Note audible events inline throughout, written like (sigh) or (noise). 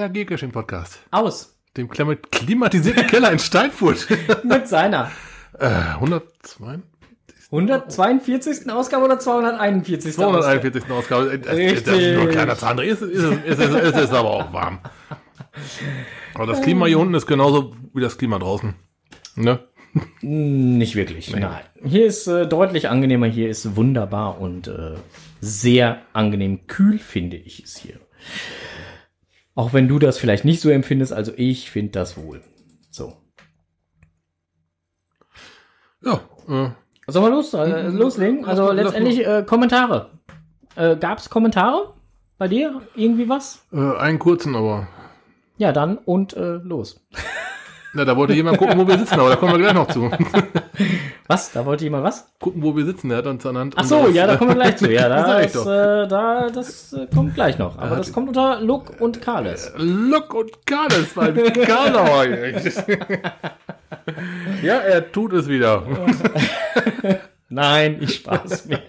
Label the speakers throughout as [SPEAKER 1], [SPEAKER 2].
[SPEAKER 1] der Geocaching-Podcast.
[SPEAKER 2] Aus.
[SPEAKER 1] Dem klima- klimatisierten Keller in Steinfurt. (laughs)
[SPEAKER 2] Mit seiner
[SPEAKER 1] äh, 102?
[SPEAKER 2] 142. Ausgabe oder 241. Ausgabe?
[SPEAKER 1] 241. Ausgabe. Das, das ist
[SPEAKER 2] Richtig.
[SPEAKER 1] nur ein kleiner Zahnreh. Ist, ist, ist, ist, ist, ist, aber auch warm. Aber das Klima hier unten ist genauso wie das Klima draußen. Ne?
[SPEAKER 2] Nicht wirklich. Nein. Hier ist äh, deutlich angenehmer, hier ist wunderbar und äh, sehr angenehm kühl, finde ich es hier. Auch wenn du das vielleicht nicht so empfindest, also ich finde das wohl. So.
[SPEAKER 1] Ja, äh,
[SPEAKER 2] Sollen wir los, äh, loslegen? Also letztendlich äh, Kommentare. Äh, Gab es Kommentare bei dir? Irgendwie was?
[SPEAKER 1] äh, einen kurzen, aber.
[SPEAKER 2] Ja, dann und äh, los. (laughs)
[SPEAKER 1] Na, da wollte jemand gucken, wo wir sitzen, aber da kommen wir gleich noch zu. (laughs)
[SPEAKER 2] Was? Da wollte jemand was?
[SPEAKER 1] gucken, wo wir sitzen. Der hat uns ernannt.
[SPEAKER 2] Ach so, ja, da kommen wir gleich zu. Ja, (laughs)
[SPEAKER 1] Das ich
[SPEAKER 2] das, äh, da, das äh, kommt gleich noch. Aber das kommt unter Look und Carles.
[SPEAKER 1] Look und Karles, mein Karlauer. (laughs) ja, er tut es wieder.
[SPEAKER 2] Nein, ich spaß mir.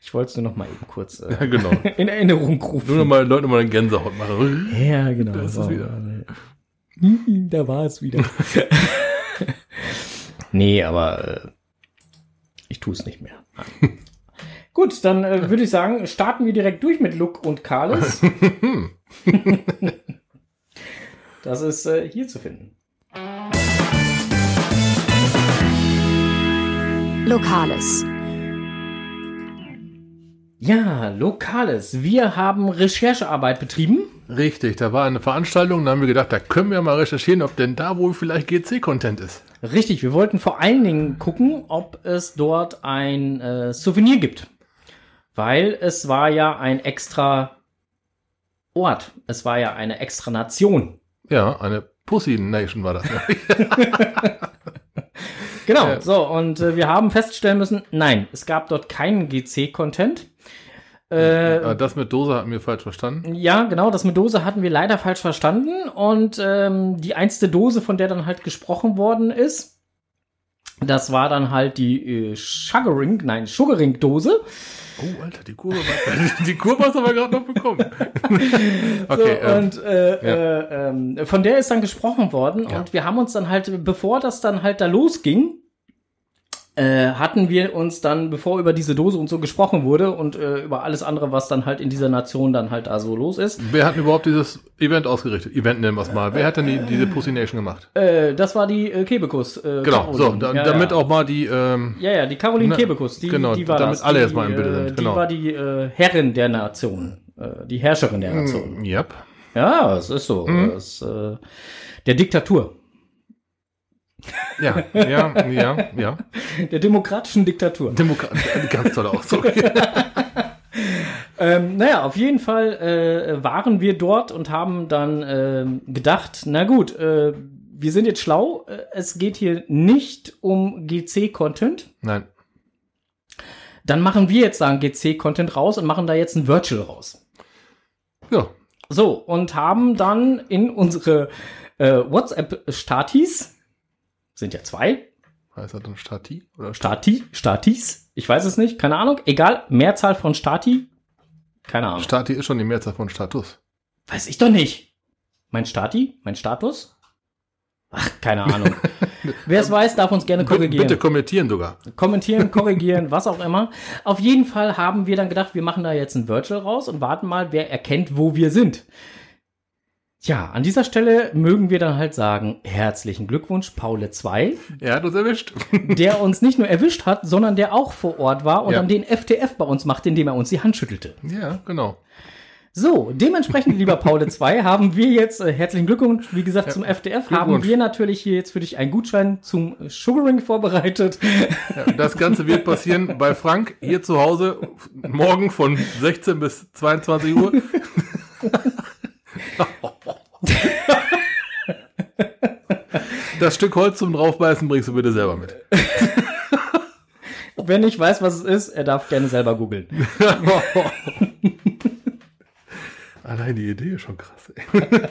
[SPEAKER 2] Ich wollte es nur noch mal eben kurz äh,
[SPEAKER 1] Ja, genau.
[SPEAKER 2] in Erinnerung
[SPEAKER 1] Nur
[SPEAKER 2] rufen.
[SPEAKER 1] noch mal den Leuten mal eine Gänsehaut machen.
[SPEAKER 2] Ja, genau.
[SPEAKER 1] Da ist wieder.
[SPEAKER 2] Da war es wieder. (laughs) nee, aber äh, ich tue es nicht mehr. (laughs) Gut, dann äh, würde ich sagen, starten wir direkt durch mit Look und Carles. (laughs) das ist äh, hier zu finden.
[SPEAKER 3] Lokales.
[SPEAKER 2] Ja, Lokales. Wir haben Recherchearbeit betrieben.
[SPEAKER 1] Richtig, da war eine Veranstaltung, da haben wir gedacht, da können wir mal recherchieren, ob denn da wohl vielleicht GC-Content ist.
[SPEAKER 2] Richtig, wir wollten vor allen Dingen gucken, ob es dort ein äh, Souvenir gibt. Weil es war ja ein extra Ort. Es war ja eine extra Nation.
[SPEAKER 1] Ja, eine Pussy Nation war das. (laughs) (laughs)
[SPEAKER 2] Genau. So, und äh, wir haben feststellen müssen, nein, es gab dort keinen GC-Content. Äh,
[SPEAKER 1] das mit Dose hatten wir falsch verstanden.
[SPEAKER 2] Ja, genau, das mit Dose hatten wir leider falsch verstanden. Und ähm, die einzige Dose, von der dann halt gesprochen worden ist, das war dann halt die äh, Sugaring, nein, Sugaring-Dose.
[SPEAKER 1] Oh, Alter, die Kurve war, (laughs) die Kurve hast du aber gerade noch bekommen. (laughs) okay,
[SPEAKER 2] so,
[SPEAKER 1] ähm,
[SPEAKER 2] und äh, äh, ähm, von der ist dann gesprochen worden.
[SPEAKER 1] Ja.
[SPEAKER 2] Und wir haben uns dann halt, bevor das dann halt da losging, äh, hatten wir uns dann, bevor über diese Dose und so gesprochen wurde und äh, über alles andere, was dann halt in dieser Nation dann halt da so los ist,
[SPEAKER 1] wer hat denn überhaupt dieses Event ausgerichtet? Event nennen wir es mal. Wer hat denn die, diese Pussy Nation gemacht?
[SPEAKER 2] äh, das war die äh, Kebekus. Äh,
[SPEAKER 1] Genau, so,
[SPEAKER 2] Caroline.
[SPEAKER 1] da,
[SPEAKER 2] Ja,
[SPEAKER 1] damit
[SPEAKER 2] ja.
[SPEAKER 1] auch mal die, ähm,
[SPEAKER 2] Ja, ja, die Caroline
[SPEAKER 1] Na,
[SPEAKER 2] Kebekus, die,
[SPEAKER 1] genau,
[SPEAKER 2] die war
[SPEAKER 1] damit
[SPEAKER 2] das.
[SPEAKER 1] alle
[SPEAKER 2] die,
[SPEAKER 1] jetzt mal im Bilde sind,
[SPEAKER 2] äh,
[SPEAKER 1] genau.
[SPEAKER 2] Die war die äh, Herrin der Nation, äh, die Herrscherin der Nation.
[SPEAKER 1] yep.
[SPEAKER 2] Ja, es ist so.
[SPEAKER 1] Mhm.
[SPEAKER 2] Es, äh, der Diktatur,
[SPEAKER 1] Ja, ja, ja, ja.
[SPEAKER 2] der demokratischen Diktatur.
[SPEAKER 1] Demokrat, ganz toller Ausdruck. (laughs)
[SPEAKER 2] Ähm, naja, auf jeden Fall äh, waren wir dort und haben dann ähm, gedacht, na gut, äh, wir sind jetzt schlau, äh, es geht hier nicht um GC-Content.
[SPEAKER 1] Nein.
[SPEAKER 2] Dann machen wir jetzt da einen GC-Content raus und machen da jetzt ein Virtual raus.
[SPEAKER 1] Ja,
[SPEAKER 2] So, und haben dann in unsere äh, WhatsApp-Statis, sind ja zwei,
[SPEAKER 1] heißt das dann Stati? Oder
[SPEAKER 2] Stati, Statis, ich weiß es nicht, keine Ahnung, egal, Mehrzahl von Stati, keine Ahnung.
[SPEAKER 1] Stati ist schon die Mehrzahl von Status.
[SPEAKER 2] Weiß ich doch nicht. Mein Stati? Mein Status? Ach, keine Ahnung. (laughs) Wer es weiß, darf uns gerne
[SPEAKER 1] Bitte,
[SPEAKER 2] korrigieren.
[SPEAKER 1] bitte kommentieren sogar.
[SPEAKER 2] Kommentieren, (laughs) korrigieren, was auch immer. Auf jeden Fall haben wir dann gedacht, wir machen da jetzt ein Virtual raus und warten mal, wer erkennt, wo wir sind. Tja, an dieser Stelle mögen wir dann halt sagen, herzlichen Glückwunsch, Paule 2,
[SPEAKER 1] Er hat uns erwischt. (laughs)
[SPEAKER 2] der uns nicht nur erwischt hat, sondern der auch vor Ort war und
[SPEAKER 1] Ja.
[SPEAKER 2] dann den FTF bei uns machte, indem er uns die Hand schüttelte.
[SPEAKER 1] ja, genau.
[SPEAKER 2] So, dementsprechend, lieber Paul 2, (laughs) haben wir jetzt, äh, herzlichen Glückwunsch, wie gesagt, zum FDF, haben wir natürlich hier jetzt für dich einen Gutschein zum Sugaring vorbereitet.
[SPEAKER 1] Ja, das Ganze wird passieren bei Frank hier zu Hause morgen von 16 bis 22 Uhr. (laughs) Das Stück Holz zum draufbeißen bringst du bitte selber mit.
[SPEAKER 2] Wenn ich weiß, was es ist, er darf gerne selber googeln. (laughs)
[SPEAKER 1] Allein die Idee ist schon krass. (laughs)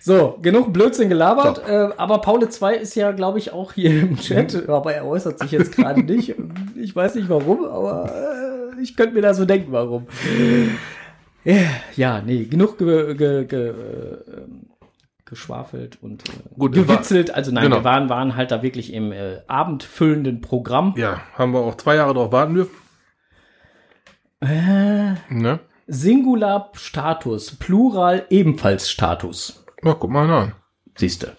[SPEAKER 2] So, genug Blödsinn gelabert, äh, aber Paul 2 ist ja, glaube ich, auch hier im Chat, aber er äußert sich jetzt gerade nicht. Ich weiß nicht warum, aber äh, ich könnte mir da so denken, warum. Ja, nee, genug ge, ge, ge, äh, geschwafelt und äh,
[SPEAKER 1] Gut, es war-
[SPEAKER 2] gewitzelt. Also nein,
[SPEAKER 1] Genau.
[SPEAKER 2] wir waren, waren halt da wirklich im äh, abendfüllenden Programm.
[SPEAKER 1] Ja, haben wir auch zwei Jahre drauf warten dürfen.
[SPEAKER 2] Äh,
[SPEAKER 1] Ne?
[SPEAKER 2] Singular Status, Plural ebenfalls Status.
[SPEAKER 1] Ja, guck mal an.
[SPEAKER 2] Siehste.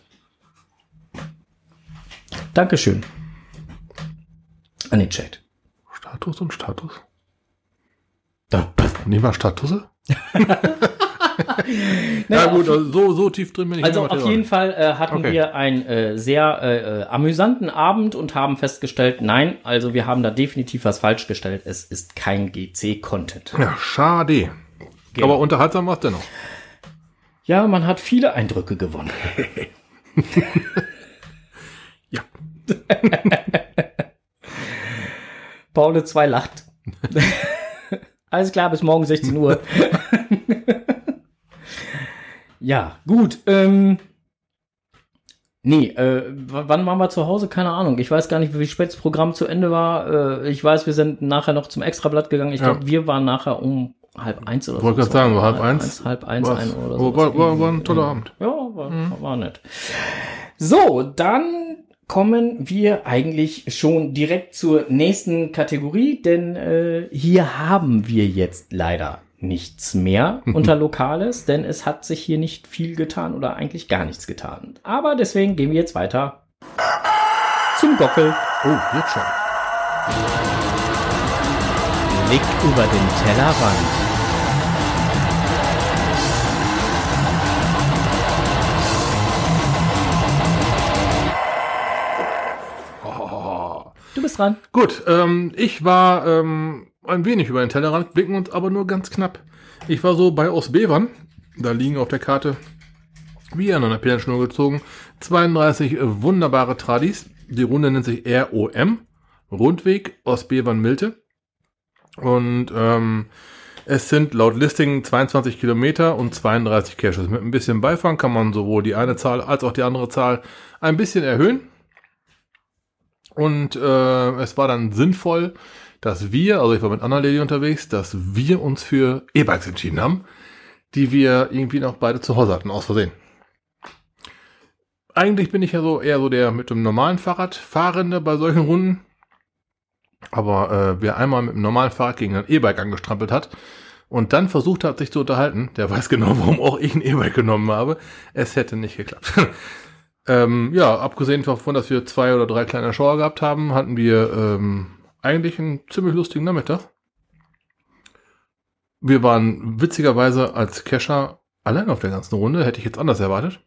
[SPEAKER 2] Dankeschön. An den Chat.
[SPEAKER 1] Status und Status.
[SPEAKER 2] Da,
[SPEAKER 1] Nehmen wir Statusse? (laughs)
[SPEAKER 2] Naja,
[SPEAKER 1] Ja gut, also so, so tief drin bin ich
[SPEAKER 2] also auf jeden Fall äh, hatten
[SPEAKER 1] Okay.
[SPEAKER 2] wir einen äh, sehr äh, äh, amüsanten Abend und haben festgestellt, nein, also wir haben da definitiv was falsch gestellt. Es ist kein GC-Content.
[SPEAKER 1] Ja, schade.
[SPEAKER 2] Genau.
[SPEAKER 1] Aber unterhaltsam war es dennoch.
[SPEAKER 2] Ja, man hat viele Eindrücke gewonnen. (laughs)
[SPEAKER 1] Ja. (laughs)
[SPEAKER 2] Paul 2 lacht. Alles klar, bis morgen 16 Uhr. (laughs) ja, gut. Ähm, nee, äh, wann waren wir zu Hause? Keine Ahnung. Ich weiß gar nicht, wie spät das Programm zu Ende war. Äh, ich weiß, wir sind nachher noch zum Extrablatt gegangen. Ich
[SPEAKER 1] Ja.
[SPEAKER 2] glaube, wir waren nachher um halb eins oder
[SPEAKER 1] Wollte
[SPEAKER 2] so.
[SPEAKER 1] gerade sagen, so halb eins.
[SPEAKER 2] Halb eins, ein oder so.
[SPEAKER 1] war, war, war ein toller Abend.
[SPEAKER 2] Ja, war, war nett. So, dann kommen wir eigentlich schon direkt zur nächsten Kategorie, denn äh, hier haben wir jetzt leider nichts mehr (laughs) unter Lokales, denn es hat sich hier nicht viel getan oder eigentlich gar nichts getan. Aber deswegen gehen wir jetzt weiter zum Gockel.
[SPEAKER 1] Oh, jetzt schon.
[SPEAKER 2] Blick über den Tellerrand. Bist dran.
[SPEAKER 1] Gut, ähm, ich war ähm, ein wenig über den Tellerrand, blicken uns aber nur ganz knapp. Ich war so bei Ostbevern, da liegen auf der Karte, wie an einer Perlenschnur gezogen, 32 wunderbare Tradis. Die Runde nennt sich ROM, Rundweg Ostbevern-Milte. Und ähm, es sind laut Listing 22 Kilometer und 32 Caches. Mit ein bisschen Beifang kann man sowohl die eine Zahl als auch die andere Zahl ein bisschen erhöhen. Und äh, es war dann sinnvoll, dass wir, also ich war mit Anna Lady unterwegs, dass wir uns für E-Bikes entschieden haben, die wir irgendwie noch beide zu Hause hatten, aus Versehen. Eigentlich bin ich ja so eher so der mit dem normalen Fahrrad Fahrende bei solchen Runden. Aber äh, wer einmal mit dem normalen Fahrrad gegen ein E-Bike angestrampelt hat und dann versucht hat, sich zu unterhalten, der weiß genau, warum auch ich ein E-Bike genommen habe. Es hätte nicht geklappt. (laughs) ähm, ja, abgesehen davon, dass wir zwei oder drei kleine Schauer gehabt haben, hatten wir ähm, eigentlich einen ziemlich lustigen Nachmittag. Wir waren witzigerweise als Kescher allein auf der ganzen Runde, hätte ich jetzt anders erwartet.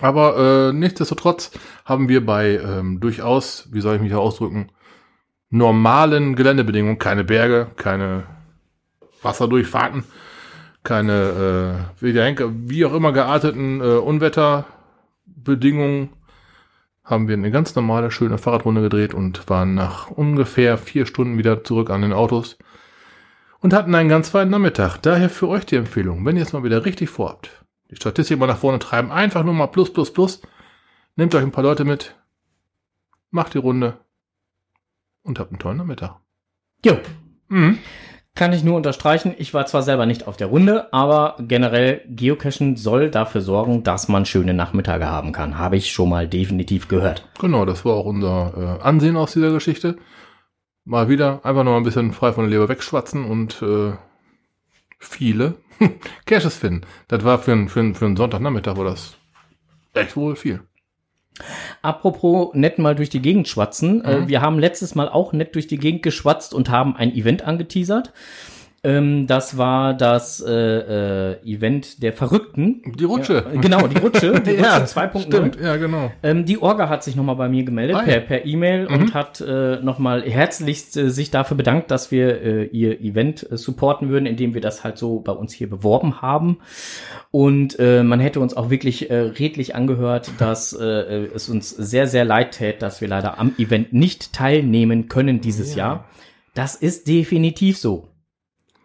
[SPEAKER 1] Aber äh, nichtsdestotrotz haben wir bei ähm, durchaus, wie soll ich mich da ausdrücken, normalen Geländebedingungen, keine Berge, keine Wasserdurchfahrten, keine, äh, wie, auch immer gearteten äh, Unwetterbedingungen, haben wir eine ganz normale, schöne Fahrradrunde gedreht und waren nach ungefähr vier Stunden wieder zurück an den Autos und hatten einen ganz feinen Nachmittag. Daher für euch die Empfehlung, wenn ihr es mal wieder richtig vorhabt, die Statistik mal nach vorne treiben, einfach nur mal plus, plus, plus, nehmt euch ein paar Leute mit, macht die Runde und habt einen tollen Nachmittag.
[SPEAKER 2] Jo,
[SPEAKER 1] Mhm.
[SPEAKER 2] Kann ich nur unterstreichen. Ich war zwar selber nicht auf der Runde, aber generell Geocachen soll dafür sorgen, dass man schöne Nachmittage haben kann. Habe ich schon mal definitiv gehört.
[SPEAKER 1] Genau, das war auch unser äh, Ansehen aus dieser Geschichte. Mal wieder einfach noch ein bisschen frei von der Leber wegschwatzen und äh, viele (laughs) Caches finden. Das war für, einen- für, für Sonntagnachmittag war das echt wohl viel.
[SPEAKER 2] Apropos nett mal durch die Gegend schwatzen.
[SPEAKER 1] Mhm.
[SPEAKER 2] wir haben letztes Mal auch nett durch die Gegend geschwatzt und haben ein Event angeteasert. Ähm, das war das äh, äh, Event der Verrückten.
[SPEAKER 1] Die Rutsche.
[SPEAKER 2] Ja, genau, die Rutsche. Die (laughs) Rutsche
[SPEAKER 1] Ja,
[SPEAKER 2] 2.0.
[SPEAKER 1] Stimmt, ja, genau.
[SPEAKER 2] Ähm, die Orga hat sich nochmal bei mir gemeldet
[SPEAKER 1] Ah,
[SPEAKER 2] per per E-Mail
[SPEAKER 1] Mhm.
[SPEAKER 2] und hat äh, nochmal herzlichst äh, sich dafür bedankt, dass wir äh, ihr Event äh, supporten würden, indem wir das halt so bei uns hier beworben haben. Und man hätte uns auch wirklich redlich angehört, dass es uns sehr, sehr leid tät, dass wir leider am Event nicht teilnehmen können dieses
[SPEAKER 1] Ja.
[SPEAKER 2] Jahr. Das ist definitiv so.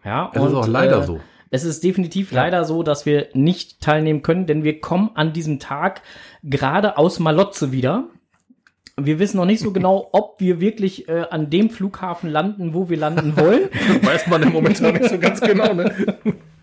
[SPEAKER 2] Ja,
[SPEAKER 1] Es ist auch leider
[SPEAKER 2] äh,
[SPEAKER 1] so.
[SPEAKER 2] es ist definitiv leider so, dass wir nicht teilnehmen können, denn wir kommen an diesem Tag gerade aus Malotze wieder. wir wissen noch nicht so genau, (laughs) ob wir wirklich äh, an dem Flughafen landen, wo wir landen wollen. (laughs)
[SPEAKER 1] Weiß man im Moment noch nicht so ganz genau, ne?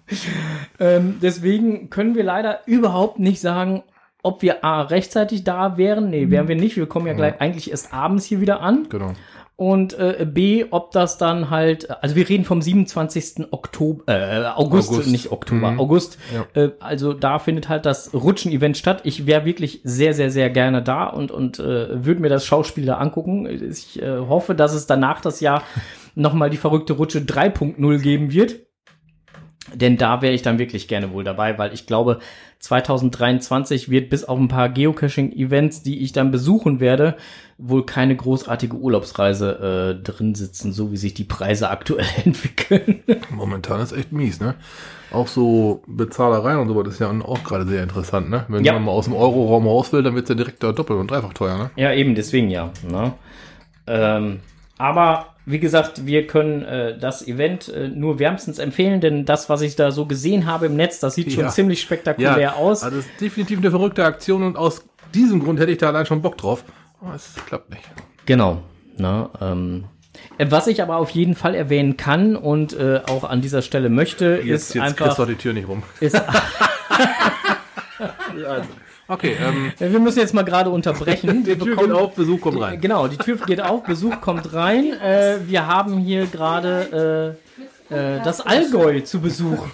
[SPEAKER 1] (laughs)
[SPEAKER 2] ähm, deswegen können wir leider überhaupt nicht sagen, ob wir A, rechtzeitig da wären. Nee, wären wir nicht. Wir kommen ja gleich eigentlich erst abends hier wieder an.
[SPEAKER 1] Genau.
[SPEAKER 2] Und äh, B, ob das dann halt, also wir reden vom 27. Oktober, äh, August,
[SPEAKER 1] August.
[SPEAKER 2] nicht Oktober,
[SPEAKER 1] Mhm.
[SPEAKER 2] August.
[SPEAKER 1] Ja.
[SPEAKER 2] Äh, also da findet halt das Rutschen-Event statt. Ich wäre wirklich sehr, sehr, sehr gerne da und, und äh, würde mir das Schauspiel da angucken. Ich äh, hoffe, dass es danach das Jahr nochmal die verrückte Rutsche 3.0 geben wird. Denn da wäre ich dann wirklich gerne wohl dabei, weil ich glaube, 2023 wird bis auf ein paar Geocaching-Events, die ich dann besuchen werde, wohl keine großartige Urlaubsreise äh, drin sitzen, so wie sich die Preise aktuell (laughs) entwickeln.
[SPEAKER 1] Momentan ist echt mies, ne? Auch so Bezahlerei und sowas ist ja auch gerade sehr interessant, ne? Wenn
[SPEAKER 2] Ja.
[SPEAKER 1] man mal aus dem Euro-Raum raus will, dann wird es ja direkt da doppelt und dreifach teuer, ne?
[SPEAKER 2] ja, eben, deswegen ja. Ne? Ähm, aber wie gesagt, wir können äh, das Event äh, nur wärmstens empfehlen, denn das, was ich da so gesehen habe im Netz, das sieht schon
[SPEAKER 1] Ja.
[SPEAKER 2] ziemlich spektakulär aus.
[SPEAKER 1] Also es ist definitiv eine verrückte Aktion und aus diesem Grund hätte ich da allein schon Bock drauf. Aber es klappt nicht.
[SPEAKER 2] Genau. Ne, ähm, äh, was ich aber auf jeden Fall erwähnen kann und äh, auch an dieser Stelle möchte,
[SPEAKER 1] Jetzt,
[SPEAKER 2] ist
[SPEAKER 1] jetzt kriegst
[SPEAKER 2] einfach.
[SPEAKER 1] du auch die Tür nicht rum.
[SPEAKER 2] Ist, (laughs) (laughs)
[SPEAKER 1] Okay, ähm,
[SPEAKER 2] wir müssen jetzt mal gerade unterbrechen. (laughs) Wir
[SPEAKER 1] die Tür
[SPEAKER 2] bekommen-
[SPEAKER 1] geht auf, Besuch kommt rein.
[SPEAKER 2] Genau, die Tür geht auf, Besuch kommt rein. Äh, wir haben hier gerade äh, äh, das Allgäu zu Besuch.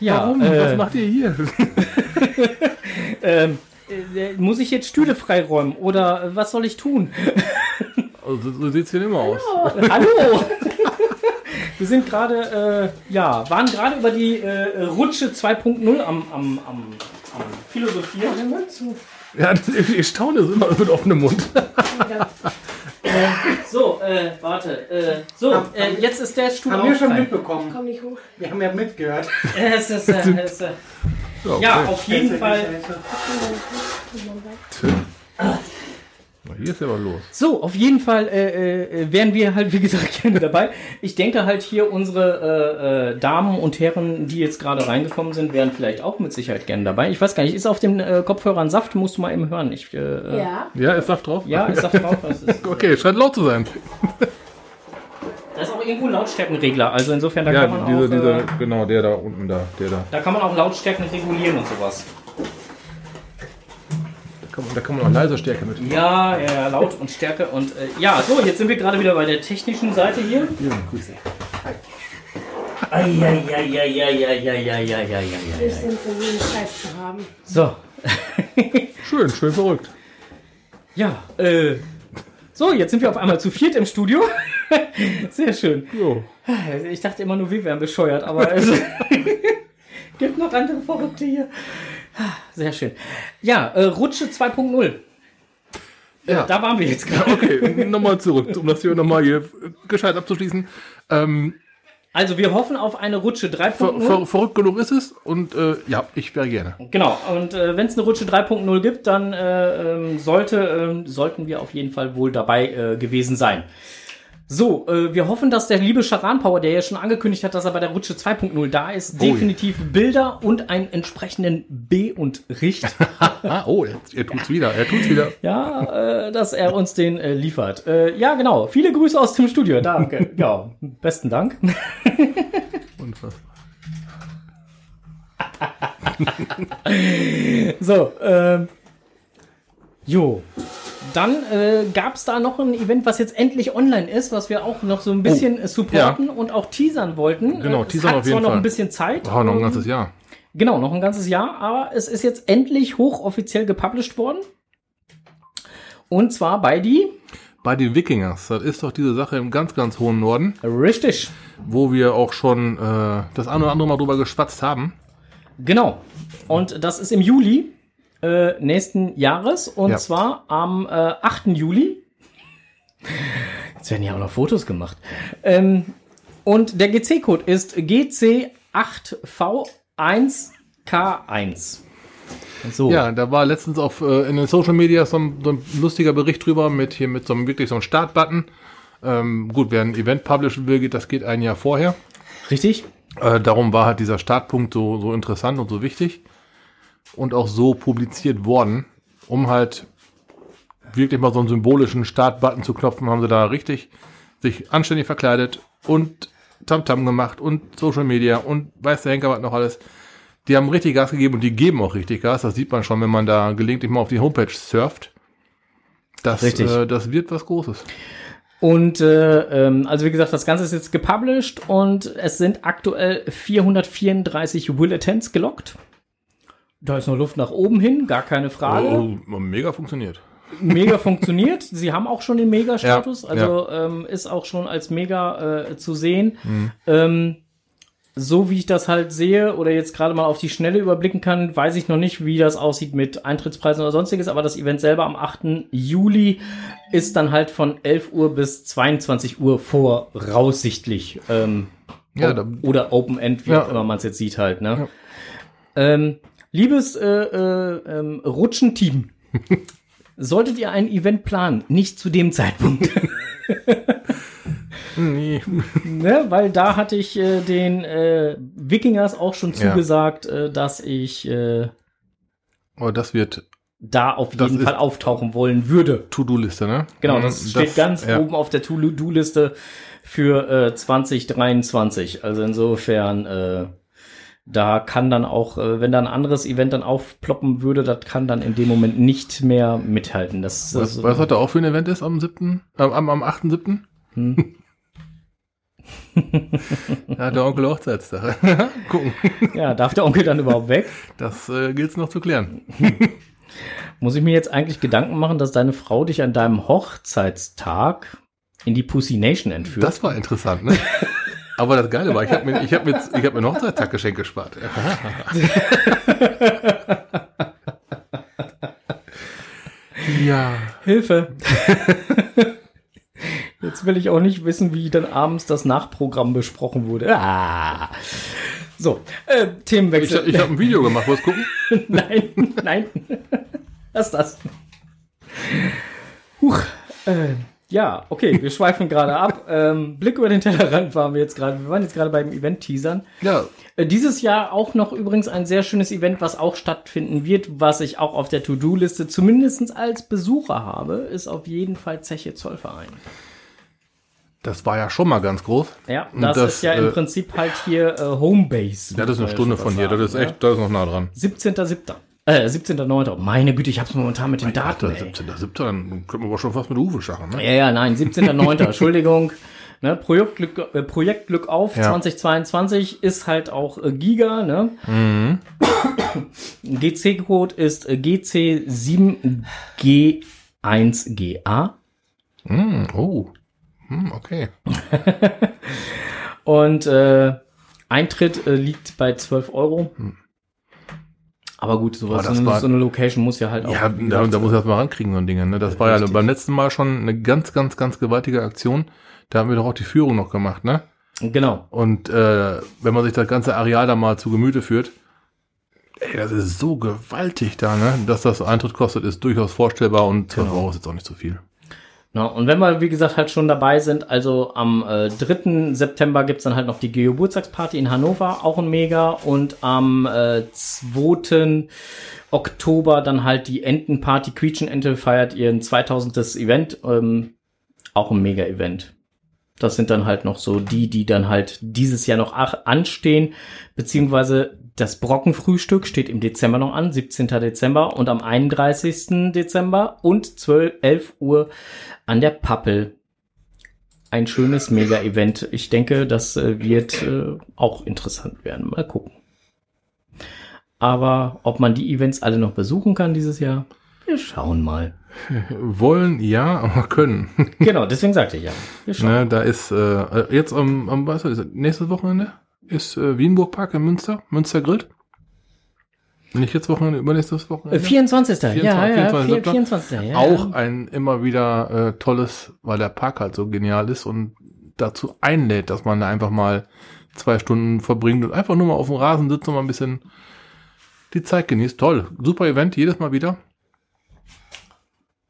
[SPEAKER 2] Ja,
[SPEAKER 1] Warum?
[SPEAKER 2] Äh,
[SPEAKER 1] Was macht ihr hier? (laughs)
[SPEAKER 2] ähm, äh, muss ich jetzt Stühle freiräumen oder was soll ich tun? (laughs)
[SPEAKER 1] Also, so so sieht's hier immer aus.
[SPEAKER 2] Hallo! Wir sind gerade, äh, ja, waren gerade über die äh, Rutsche 2.0 am, am, am, Philosophieren.
[SPEAKER 1] Ja, das, ich, ich staune so immer mit offenem Mund.
[SPEAKER 2] So, äh, warte. Äh, so, äh, jetzt ist der Stuhl
[SPEAKER 3] Haben wir schon
[SPEAKER 2] frei.
[SPEAKER 3] mitbekommen.
[SPEAKER 4] Komm nicht hoch.
[SPEAKER 3] Wir haben ja mitgehört.
[SPEAKER 2] Äh, es ist, äh, es ist, äh, ja, auf jeden Fall.
[SPEAKER 1] Hier ist ja was los.
[SPEAKER 2] So, auf jeden Fall äh, äh, wären wir halt, wie gesagt, (laughs) gerne dabei. Ich denke halt hier unsere äh, äh, Damen und Herren, die jetzt gerade reingekommen sind, wären vielleicht auch mit Sicherheit gerne dabei. Ich weiß gar nicht, ist auf dem äh, Kopfhörer ein Saft? Musst du mal eben hören. Ich, äh, ja.
[SPEAKER 4] Ja.
[SPEAKER 1] Ist Saft drauf?
[SPEAKER 2] ja, ist Saft drauf. Ist, (laughs)
[SPEAKER 1] Okay, scheint laut zu sein. (laughs)
[SPEAKER 2] da ist auch irgendwo ein Lautstärkenregler. Also insofern, da
[SPEAKER 1] Ja,
[SPEAKER 2] kann man
[SPEAKER 1] dieser,
[SPEAKER 2] auch,
[SPEAKER 1] dieser,
[SPEAKER 2] äh,
[SPEAKER 1] genau, der da unten da, der da.
[SPEAKER 2] da kann man auch Lautstärken regulieren und sowas.
[SPEAKER 1] Da kann man, da kann man auch leise Stärke mit.
[SPEAKER 2] Ja, ja, ja, Laut und Stärke und äh, ja, so, jetzt sind wir gerade wieder bei der technischen Seite hier. Eieieiei.
[SPEAKER 4] Wir sind für jeden Scheiß zu haben.
[SPEAKER 2] So,
[SPEAKER 1] Schön, schön verrückt.
[SPEAKER 2] ja, äh, so, jetzt sind wir auf einmal zu viert im Studio. Sehr schön.
[SPEAKER 1] Jo.
[SPEAKER 2] Ich dachte immer nur, wir wären bescheuert, aber es gibt noch andere Verrückte hier. Sehr schön. Ja, äh, Rutsche 2.0.
[SPEAKER 1] Ja.
[SPEAKER 2] Da waren wir jetzt gerade.
[SPEAKER 1] Okay, nochmal zurück, um das hier nochmal hier gescheit abzuschließen. Ähm,
[SPEAKER 2] Also wir hoffen auf eine Rutsche
[SPEAKER 1] ver,
[SPEAKER 2] 3.0.
[SPEAKER 1] ver, verrückt genug ist es und äh, ja, ich wäre gerne.
[SPEAKER 2] Genau, und äh, wenn es eine Rutsche 3.0 gibt, dann äh, ähm, sollte, ähm, sollten wir auf jeden Fall wohl dabei äh, gewesen sein. So, äh, wir hoffen, dass der liebe Charan Power, der ja schon angekündigt hat, dass er bei der Rutsche 2.0 da ist,
[SPEAKER 1] Oh ja.
[SPEAKER 2] definitiv Bilder und einen entsprechenden B und Richt, (laughs)
[SPEAKER 1] oh, er, er tut's wieder, er tut's wieder.
[SPEAKER 2] ja, äh, dass er uns den äh, liefert. Äh, ja, genau. Viele Grüße aus dem Studio. Danke. (laughs) ja, besten Dank.
[SPEAKER 1] Was? (laughs)
[SPEAKER 2] So, ähm. Jo. Dann äh, gab es da noch ein Event, was jetzt endlich online ist, was wir auch noch so ein bisschen äh, supporten und auch teasern wollten.
[SPEAKER 1] Genau,
[SPEAKER 2] Äh, es
[SPEAKER 1] teasern auf jeden
[SPEAKER 2] zwar noch
[SPEAKER 1] Fall.
[SPEAKER 2] ein bisschen Zeit.
[SPEAKER 1] Oh, noch ein
[SPEAKER 2] ähm,
[SPEAKER 1] ganzes Jahr.
[SPEAKER 2] Genau, noch ein ganzes Jahr, aber es ist jetzt endlich hochoffiziell gepublished worden. Und zwar bei die
[SPEAKER 1] Bei den Wikingers, das ist doch diese Sache im ganz, ganz hohen Norden,
[SPEAKER 2] Richtig.
[SPEAKER 1] wo wir auch schon äh, das eine oder andere Mal drüber geschwatzt haben.
[SPEAKER 2] Genau. Und das ist im Juli äh, nächsten Jahres und
[SPEAKER 1] Ja.
[SPEAKER 2] zwar am äh, 8. Juli. Jetzt werden ja auch noch Fotos gemacht. Ähm, und der GC-Code ist GC8V1K1. So.
[SPEAKER 1] Ja, da war letztens auf äh, in den Social Media so ein, so ein lustiger Bericht drüber mit hier mit so einem wirklich so einem Startbutton. Ähm, gut, wer ein Event publishen will, geht, das geht ein Jahr vorher.
[SPEAKER 2] Richtig?
[SPEAKER 1] Äh, darum war halt dieser Startpunkt so, so interessant und so wichtig und auch so publiziert worden, um halt wirklich mal so einen symbolischen Startbutton zu klopfen, haben sie da richtig sich anständig verkleidet und Tamtam gemacht und Social Media und weiß der Henker was noch alles. Die haben richtig Gas gegeben und die geben auch richtig Gas. Das sieht man schon, wenn man da gelegentlich mal auf die Homepage surft. Das,
[SPEAKER 2] Richtig.
[SPEAKER 1] Äh, das wird was Großes.
[SPEAKER 2] Und äh, ähm, also wie gesagt, das Ganze ist jetzt gepublished und es sind aktuell 434 Will Attempts gelockt. Da ist noch Luft nach oben hin, gar keine Frage.
[SPEAKER 1] Oh, oh, mega funktioniert.
[SPEAKER 2] Mega funktioniert. Sie haben auch schon den Mega-Status,
[SPEAKER 1] Ja,
[SPEAKER 2] also Ähm, ist auch schon als Mega äh, zu sehen. Ähm, so wie ich das halt sehe oder jetzt gerade mal auf die Schnelle überblicken kann, weiß ich noch nicht, wie das aussieht mit Eintrittspreisen oder sonstiges, aber das Event selber am 8. Juli ist dann halt von 11 Uhr bis 22 Uhr voraussichtlich. Ähm,
[SPEAKER 1] Ja,
[SPEAKER 2] oder Open End, wie
[SPEAKER 1] Ja.
[SPEAKER 2] auch immer man es jetzt sieht halt. Ne? Ähm, liebes äh, äh, ähm, Rutschenteam, (laughs) solltet ihr ein Event planen, nicht zu dem Zeitpunkt. (laughs)
[SPEAKER 1] Nee. (laughs)
[SPEAKER 2] ne? Weil da hatte ich äh, den äh, Wikingers auch schon
[SPEAKER 1] Ja.
[SPEAKER 2] zugesagt, äh, dass ich äh,
[SPEAKER 1] Aber Oh, das wird
[SPEAKER 2] da auf
[SPEAKER 1] Das
[SPEAKER 2] jeden Fall auftauchen wollen würde.
[SPEAKER 1] To-Do-Liste, ne?
[SPEAKER 2] Genau,
[SPEAKER 1] Mhm,
[SPEAKER 2] das steht ganz
[SPEAKER 1] ja.
[SPEAKER 2] oben auf der To-Do-Liste für äh, 2023. Also insofern, äh, da kann dann auch, äh, wenn da ein anderes Event dann aufploppen würde, das kann dann in dem Moment nicht mehr mithalten. Das,
[SPEAKER 1] Was,
[SPEAKER 2] das
[SPEAKER 1] was hat er auch für ein Event ist am 7., am, am, am 8.7.?
[SPEAKER 2] Hm. (laughs)
[SPEAKER 1] Ja, der Onkel Hochzeitstag. (laughs) Gucken.
[SPEAKER 2] ja, darf der Onkel dann überhaupt weg?
[SPEAKER 1] Das äh, gilt's noch zu klären.
[SPEAKER 2] Muss ich mir jetzt eigentlich Gedanken machen, dass deine Frau dich an deinem Hochzeitstag in die Pussy Nation entführt?
[SPEAKER 1] Das war interessant, ne? (laughs) Aber das Geile war, ich habe mir, ich hab mir, ich hab mir ein Hochzeitstaggeschenk gespart. (laughs) ja.
[SPEAKER 2] Hilfe! (laughs) Jetzt will ich auch nicht wissen, wie dann abends das Nachprogramm besprochen wurde. Ah. So, äh,
[SPEAKER 1] Ich,
[SPEAKER 2] Themenwechsel.
[SPEAKER 1] ich habe ein Video gemacht, wollt's gucken? (laughs)
[SPEAKER 2] nein, nein. Lass das. Huch. Äh, ja, okay, wir schweifen gerade ab. (laughs) Ähm, Blick über den Tellerrand waren wir jetzt gerade. Wir waren jetzt gerade beim Event-Teasern.
[SPEAKER 1] Ja.
[SPEAKER 2] Äh, dieses Jahr auch noch übrigens ein sehr schönes Event, was auch stattfinden wird, was ich auch auf der To-Do-Liste zumindest als Besucher habe, ist auf jeden Fall Zeche Zollverein.
[SPEAKER 1] Das war ja schon mal ganz groß.
[SPEAKER 2] Ja,
[SPEAKER 1] das,
[SPEAKER 2] das ist ja
[SPEAKER 1] äh, im
[SPEAKER 2] Prinzip halt hier äh, Homebase.
[SPEAKER 1] Ja, das ist eine Stunde von hier. Das ist echt, ja? da ist noch nah dran.
[SPEAKER 2] 17.07. Äh, 17.9. Meine Güte, ich hab's momentan mit den Daten.
[SPEAKER 1] Daten,
[SPEAKER 2] ey.
[SPEAKER 1] 17. 17. Dann können wir aber schon fast mit Uwe schachen, ne?
[SPEAKER 2] Ja, ja, nein, 17.9. (laughs) Entschuldigung. Ne, Projekt, Glück, äh, Projekt Glück auf
[SPEAKER 1] Ja.
[SPEAKER 2] 2022 ist halt auch äh, Giga. Ne?
[SPEAKER 1] Mhm. (coughs)
[SPEAKER 2] GC-Code ist äh, GC7G1GA.
[SPEAKER 1] Hm, oh. Hm, okay. (laughs)
[SPEAKER 2] Und äh, Eintritt äh, liegt bei 12 Euro. Aber gut, sowas,
[SPEAKER 1] das
[SPEAKER 2] so, eine,
[SPEAKER 1] war-
[SPEAKER 2] so eine Location muss ja halt auch.
[SPEAKER 1] Ja, da, da muss ich das mal rankriegen, so ein Ding. Ne? Das war ja
[SPEAKER 2] Richtig.
[SPEAKER 1] beim letzten Mal schon eine ganz, ganz, ganz gewaltige Aktion. Da haben wir doch auch die Führung noch gemacht, ne?
[SPEAKER 2] Genau.
[SPEAKER 1] Und äh, wenn man sich das ganze Areal da mal zu Gemüte führt, ey, das ist so gewaltig da, ne? Dass das Eintritt kostet, ist durchaus vorstellbar und 12
[SPEAKER 2] Genau.
[SPEAKER 1] Euro ist jetzt auch nicht so viel.
[SPEAKER 2] Ja, und wenn wir, wie gesagt, halt schon dabei sind, also am äh, 3. September gibt's dann halt noch die Geburtstagsparty in Hannover, auch ein Mega. Und am äh, 2. Oktober dann halt die Entenparty, Quietschenente feiert ihren 2000. Event, ähm, auch ein Mega-Event. Das sind dann halt noch so die, die dann halt dieses Jahr noch anstehen, beziehungsweise das Brockenfrühstück steht im Dezember noch an, 17. Dezember und am 31. Dezember und 12, 11 Uhr an der Pappel. Ein schönes Mega-Event. Ich denke, das äh, wird äh, auch interessant werden. Mal gucken. Aber ob man die Events alle noch besuchen kann dieses Jahr, wir schauen mal. (laughs)
[SPEAKER 1] Wollen, ja, aber können.
[SPEAKER 2] Genau, deswegen sagte ich ja.
[SPEAKER 1] Ne, da ist äh, jetzt am, am was ist das, nächstes Wochenende ist äh, Wienburg Park in Münster, Münster Grillt. Nicht jetzt Wochenende, übernächstes
[SPEAKER 2] Äh,
[SPEAKER 1] Wochenende.
[SPEAKER 2] 24. ja, ja,
[SPEAKER 1] 24.
[SPEAKER 2] 24. Ja,
[SPEAKER 1] auch ein immer wieder äh, tolles, weil der Park halt so genial ist und dazu einlädt, dass man da einfach mal zwei Stunden verbringt und einfach nur mal auf dem Rasen sitzt und mal ein bisschen die Zeit genießt. Toll, super Event, jedes Mal wieder.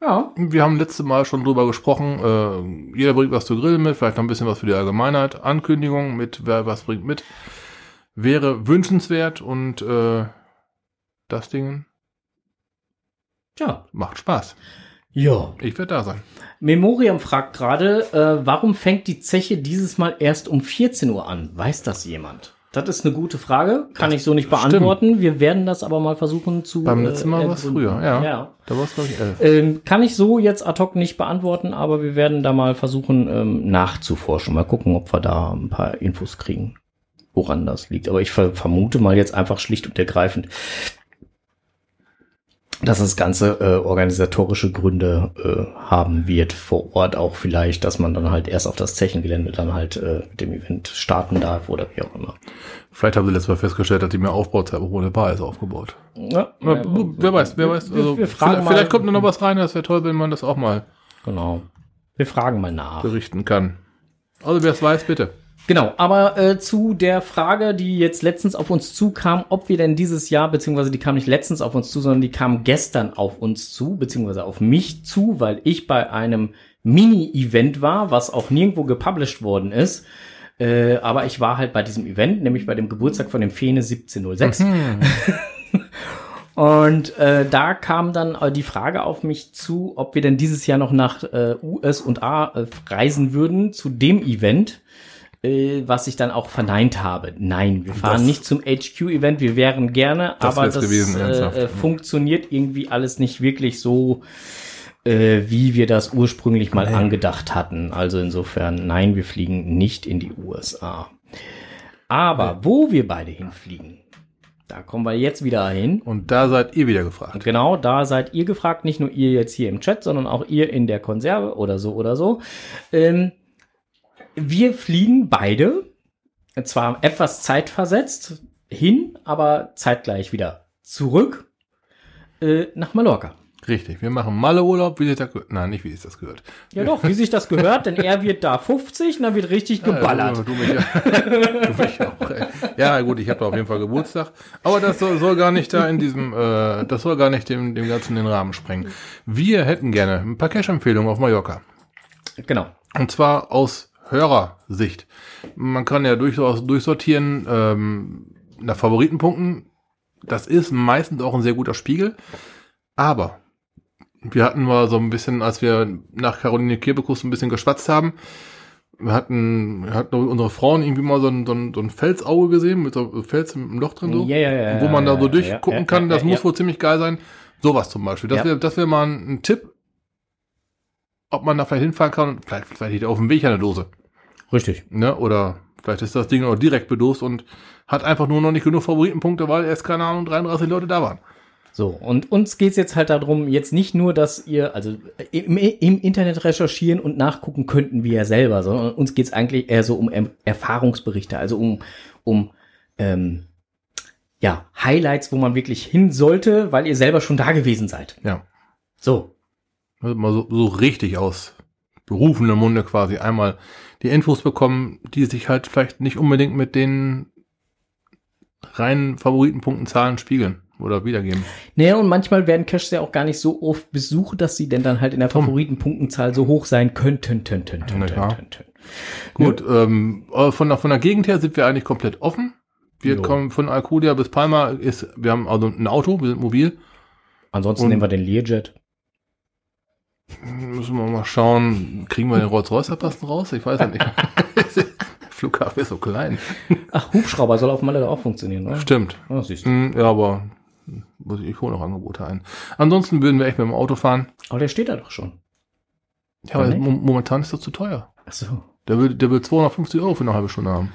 [SPEAKER 2] Ja.
[SPEAKER 1] Wir haben letztes Mal schon drüber gesprochen, äh, jeder bringt was zu grillen mit, vielleicht noch ein bisschen was für die Allgemeinheit. Ankündigung mit, wer was bringt mit, wäre wünschenswert und äh, das Ding
[SPEAKER 2] Ja,
[SPEAKER 1] macht Spaß.
[SPEAKER 2] Ja.
[SPEAKER 1] Ich werde da sein.
[SPEAKER 2] Memoriam fragt gerade, äh, warum fängt die Zeche dieses Mal erst um 14 Uhr an? Weiß das jemand? Das ist eine gute Frage, kann ich so nicht beantworten. Wir werden das aber mal versuchen zu.
[SPEAKER 1] Beim letzten Mal
[SPEAKER 2] äh,
[SPEAKER 1] war es früher, ja.
[SPEAKER 2] ja.
[SPEAKER 1] Da war es, glaube ich, elf.
[SPEAKER 2] Ähm, kann ich so jetzt ad hoc nicht beantworten, aber wir werden da mal versuchen ähm, nachzuforschen. Mal gucken, ob wir da ein paar Infos kriegen, woran das liegt. Aber ich ver vermute mal jetzt einfach schlicht und ergreifend, dass das Ganze äh, organisatorische Gründe äh, haben wird vor Ort auch vielleicht, dass man dann halt erst auf das Zechengelände dann halt äh, mit dem Event starten darf oder wie auch immer.
[SPEAKER 1] Vielleicht haben sie letztes Mal festgestellt, dass die mehr Aufbauzeit ohne Bar ist aufgebaut.
[SPEAKER 2] Ja,
[SPEAKER 1] Ja, wer weiß, wer weiß.
[SPEAKER 2] Wir,
[SPEAKER 1] Also,
[SPEAKER 2] wir
[SPEAKER 1] vielleicht,
[SPEAKER 2] mal,
[SPEAKER 1] vielleicht kommt da noch was rein, das wäre toll, wenn man das auch mal
[SPEAKER 2] Genau. Wir fragen mal nach.
[SPEAKER 1] berichten kann. Also wer es weiß, bitte.
[SPEAKER 2] Genau, aber äh, zu der Frage, die jetzt letztens auf uns zukam, ob wir denn dieses Jahr, beziehungsweise die kam nicht letztens auf uns zu, sondern die kam gestern auf uns zu, beziehungsweise auf mich zu, weil ich bei einem Mini-Event war, was auch nirgendwo gepublished worden ist. Äh, aber ich war halt bei diesem Event, nämlich bei dem Geburtstag von dem Fene 1706. (laughs) Und äh, da kam dann äh, die Frage auf mich zu, ob wir denn dieses Jahr noch nach äh, US und A äh, reisen würden zu dem Event, äh, was ich dann auch verneint habe. Nein, wir fahren
[SPEAKER 1] Das-
[SPEAKER 2] nicht zum HQ-Event, wir wären gerne,
[SPEAKER 1] Das
[SPEAKER 2] aber das
[SPEAKER 1] gewesen,
[SPEAKER 2] äh, äh, funktioniert irgendwie alles nicht wirklich so, äh, wie wir das ursprünglich mal angedacht hatten. Also insofern, nein, wir fliegen nicht in die USA. Aber wo wir beide hinfliegen, da kommen wir jetzt wieder hin.
[SPEAKER 1] Und da seid ihr wieder gefragt.
[SPEAKER 2] Und genau da seid ihr gefragt, nicht nur ihr jetzt hier im Chat, sondern auch ihr in der Konserve oder so oder so. Ähm, wir fliegen beide, zwar etwas zeitversetzt hin, aber zeitgleich wieder zurück äh, nach Mallorca.
[SPEAKER 1] Richtig, wir machen Malle-Urlaub, wie sich das gehört. Nein, nicht wie sich das gehört.
[SPEAKER 2] Ja doch, wie sich das gehört, denn er wird da 50 und dann wird richtig geballert.
[SPEAKER 1] Ja, du, mich, (laughs) du mich auch. Ey. Ja, gut, ich habe da auf jeden Fall Geburtstag. Aber das soll, soll gar nicht da in diesem, äh, das soll gar nicht dem, dem Ganzen den Rahmen sprengen. Wir hätten gerne ein paar Cash-Empfehlungen auf Mallorca.
[SPEAKER 2] Genau.
[SPEAKER 1] Und zwar aus Hörersicht. Man kann ja durchaus durchsortieren ähm, nach Favoritenpunkten. Das ist meistens auch ein sehr guter Spiegel. Aber wir hatten mal so ein bisschen, als wir nach Caroline Kebekus ein bisschen geschwatzt haben, wir hatten, wir hatten unsere Frauen irgendwie mal so ein, so ein, so ein Felsauge gesehen, mit so einem Fels im Loch drin, so,
[SPEAKER 2] Ja, ja, ja,
[SPEAKER 1] wo man da so durchgucken kann. Das muss wohl ziemlich geil sein. Sowas zum Beispiel. Das wäre das wär mal ein, ein Tipp, ob man da vielleicht hinfahren kann. Vielleicht, vielleicht liegt auf dem Weg eine Dose.
[SPEAKER 2] Richtig.
[SPEAKER 1] Ne? Oder vielleicht ist das Ding auch direkt bedost und hat einfach nur noch nicht genug Favoritenpunkte, weil erst, keine Ahnung, 33 Leute da waren.
[SPEAKER 2] So, und uns geht's jetzt halt darum, jetzt nicht nur, dass ihr, also im, im Internet recherchieren und nachgucken könnten wir ja selber, sondern uns geht's eigentlich eher so um Erfahrungsberichte, also um, um ähm, ja, Highlights, wo man wirklich hin sollte, weil ihr selber schon da gewesen seid.
[SPEAKER 1] Ja.
[SPEAKER 2] So,
[SPEAKER 1] Also mal so, so richtig aus berufenem Munde quasi einmal die Infos bekommen, die sich halt vielleicht nicht unbedingt mit den reinen Favoritenpunktenzahlen spiegeln oder wiedergeben.
[SPEAKER 2] Naja, und manchmal werden Caches ja auch gar nicht so oft besucht, dass sie denn dann halt in der Favoritenpunktenzahl so hoch sein könnten. Tön, tön, tön, tön, tön, tön.
[SPEAKER 1] Gut, ähm, aber von, der, von der Gegend her sind wir eigentlich komplett offen. Wir
[SPEAKER 2] Jo.
[SPEAKER 1] kommen von Alcudia bis Palma, ist, wir haben also ein Auto, wir sind mobil.
[SPEAKER 2] Ansonsten
[SPEAKER 1] Und-
[SPEAKER 2] nehmen wir den Learjet.
[SPEAKER 1] Müssen wir mal schauen, kriegen wir den Rolls-Royce passend raus? Ich weiß ja nicht. Der (laughs) Flughafen ist so klein.
[SPEAKER 2] Ach, Hubschrauber soll auf Malle auch funktionieren, oder?
[SPEAKER 1] Stimmt.
[SPEAKER 2] Oh,
[SPEAKER 1] Ja, aber ich, ich hole noch Angebote ein. Ansonsten würden wir echt mit dem Auto fahren.
[SPEAKER 2] Aber der steht da doch schon.
[SPEAKER 1] Ja, aber mo momentan ist das zu teuer.
[SPEAKER 2] Ach so.
[SPEAKER 1] Der will, der will 250 Euro für eine halbe Stunde haben.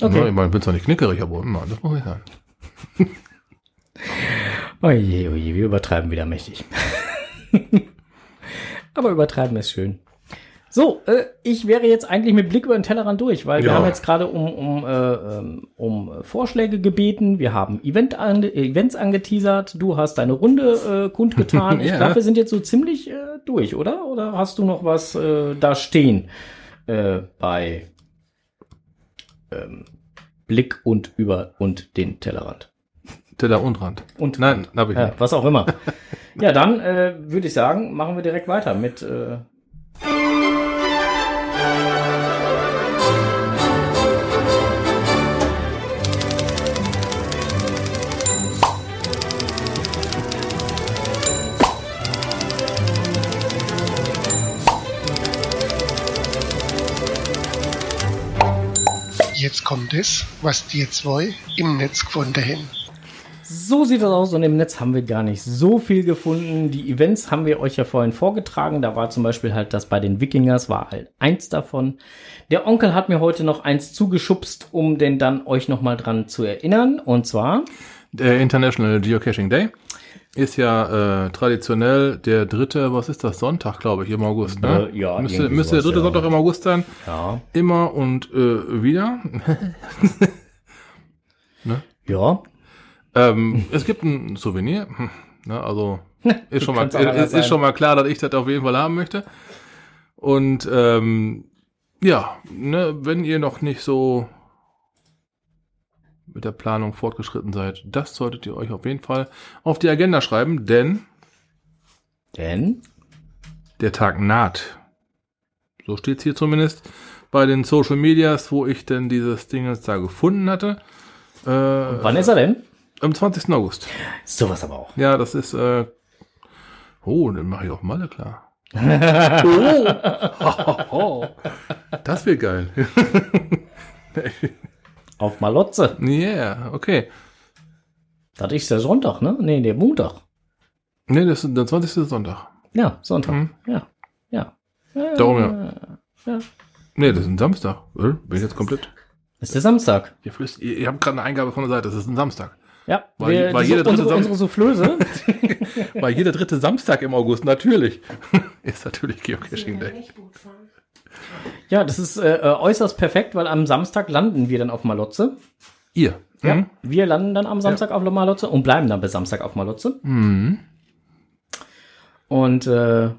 [SPEAKER 2] Okay.
[SPEAKER 1] Ja, ich meine, ich bin zwar nicht knickerig, aber nein, das muss nicht sein.
[SPEAKER 2] Oje, oje, wir übertreiben wieder mächtig. (laughs) Aber übertreiben ist schön. So, äh, ich wäre jetzt eigentlich mit Blick über den Tellerrand durch, weil wir
[SPEAKER 1] Ja.
[SPEAKER 2] haben jetzt gerade um, um, äh, ähm, um Vorschläge gebeten, wir haben Event an, Events angeteasert, du hast deine Runde äh, kundgetan. (laughs) Ich
[SPEAKER 1] Ja.
[SPEAKER 2] glaube, wir sind jetzt so ziemlich äh, durch, oder? Oder hast du noch was äh, da stehen äh, bei ähm, Blick und über und den Tellerrand?
[SPEAKER 1] Teller und Rand.
[SPEAKER 2] Und
[SPEAKER 1] Nein, habe ich
[SPEAKER 2] ja,
[SPEAKER 1] nicht.
[SPEAKER 2] Was auch immer. (laughs) ja, dann äh, würde ich sagen, machen wir direkt weiter mit. Äh
[SPEAKER 3] Jetzt kommt es, was dir zwei im Netz gefunden haben.
[SPEAKER 2] So sieht das aus und im Netz haben wir gar nicht so viel gefunden. Die Events haben wir euch ja vorhin vorgetragen. Da war zum Beispiel halt das bei den Wikingers, war halt eins davon. Der Onkel hat mir heute noch eins zugeschubst, um den dann euch nochmal dran zu erinnern. Und zwar
[SPEAKER 1] Der International Geocaching Day ist ja äh, traditionell der dritte, was ist das, Sonntag, glaube ich, im August. Ne?
[SPEAKER 2] Äh, ja,
[SPEAKER 1] müsste, müsste der dritte
[SPEAKER 2] ja.
[SPEAKER 1] Sonntag im August sein.
[SPEAKER 2] ja,
[SPEAKER 1] Immer und äh, wieder. (laughs)
[SPEAKER 2] ja,
[SPEAKER 1] ähm, es gibt ein Souvenir. Hm, Ne, also (laughs) ist schon, mal, ist, ist schon mal klar, dass ich das auf jeden Fall haben möchte. Und ähm, ja, ne, wenn ihr noch nicht so mit der Planung fortgeschritten seid, das solltet ihr euch auf jeden Fall auf die Agenda schreiben, denn
[SPEAKER 2] denn
[SPEAKER 1] der Tag naht. So steht's hier zumindest bei den Social Medias, wo ich denn dieses Ding jetzt da gefunden hatte. Äh,
[SPEAKER 2] wann ist er denn?
[SPEAKER 1] Am 20. August.
[SPEAKER 2] Sowas aber auch.
[SPEAKER 1] Ja, das ist. Äh, oh, dann mache ich auch Malle klar. (laughs) oh. (laughs) Das wird geil. (laughs)
[SPEAKER 2] Auf Malotze.
[SPEAKER 1] yeah, okay.
[SPEAKER 2] Das ist der Sonntag, ne? Nee, der Montag.
[SPEAKER 1] Nee, das ist der 20. Sonntag.
[SPEAKER 2] Ja, Sonntag.
[SPEAKER 1] Mhm.
[SPEAKER 2] Ja, ja.
[SPEAKER 1] Darum ja.
[SPEAKER 2] ja.
[SPEAKER 1] Nee, das ist ein Samstag. Äh, Bin ich jetzt komplett.
[SPEAKER 2] Das ist der Samstag.
[SPEAKER 1] Ihr, ihr habt gerade eine Eingabe von der Seite, das ist ein Samstag.
[SPEAKER 2] Ja,
[SPEAKER 1] Weil-
[SPEAKER 2] wir,
[SPEAKER 1] weil jeder dritte
[SPEAKER 2] unsere,
[SPEAKER 1] Sam-
[SPEAKER 2] unsere Soufflöse. (laughs)
[SPEAKER 1] Weil jeder dritte Samstag im August, natürlich. (laughs) ist natürlich Geocaching
[SPEAKER 4] Ja,
[SPEAKER 1] Day.
[SPEAKER 2] ja, das ist äh, äh, äußerst perfekt, weil am Samstag landen wir dann auf Malotze.
[SPEAKER 1] Ihr.
[SPEAKER 2] Ja,
[SPEAKER 1] Mhm.
[SPEAKER 2] wir landen dann am Samstag auf Malotze und bleiben dann bis Samstag auf Malotze.
[SPEAKER 1] Mhm.
[SPEAKER 2] Und äh,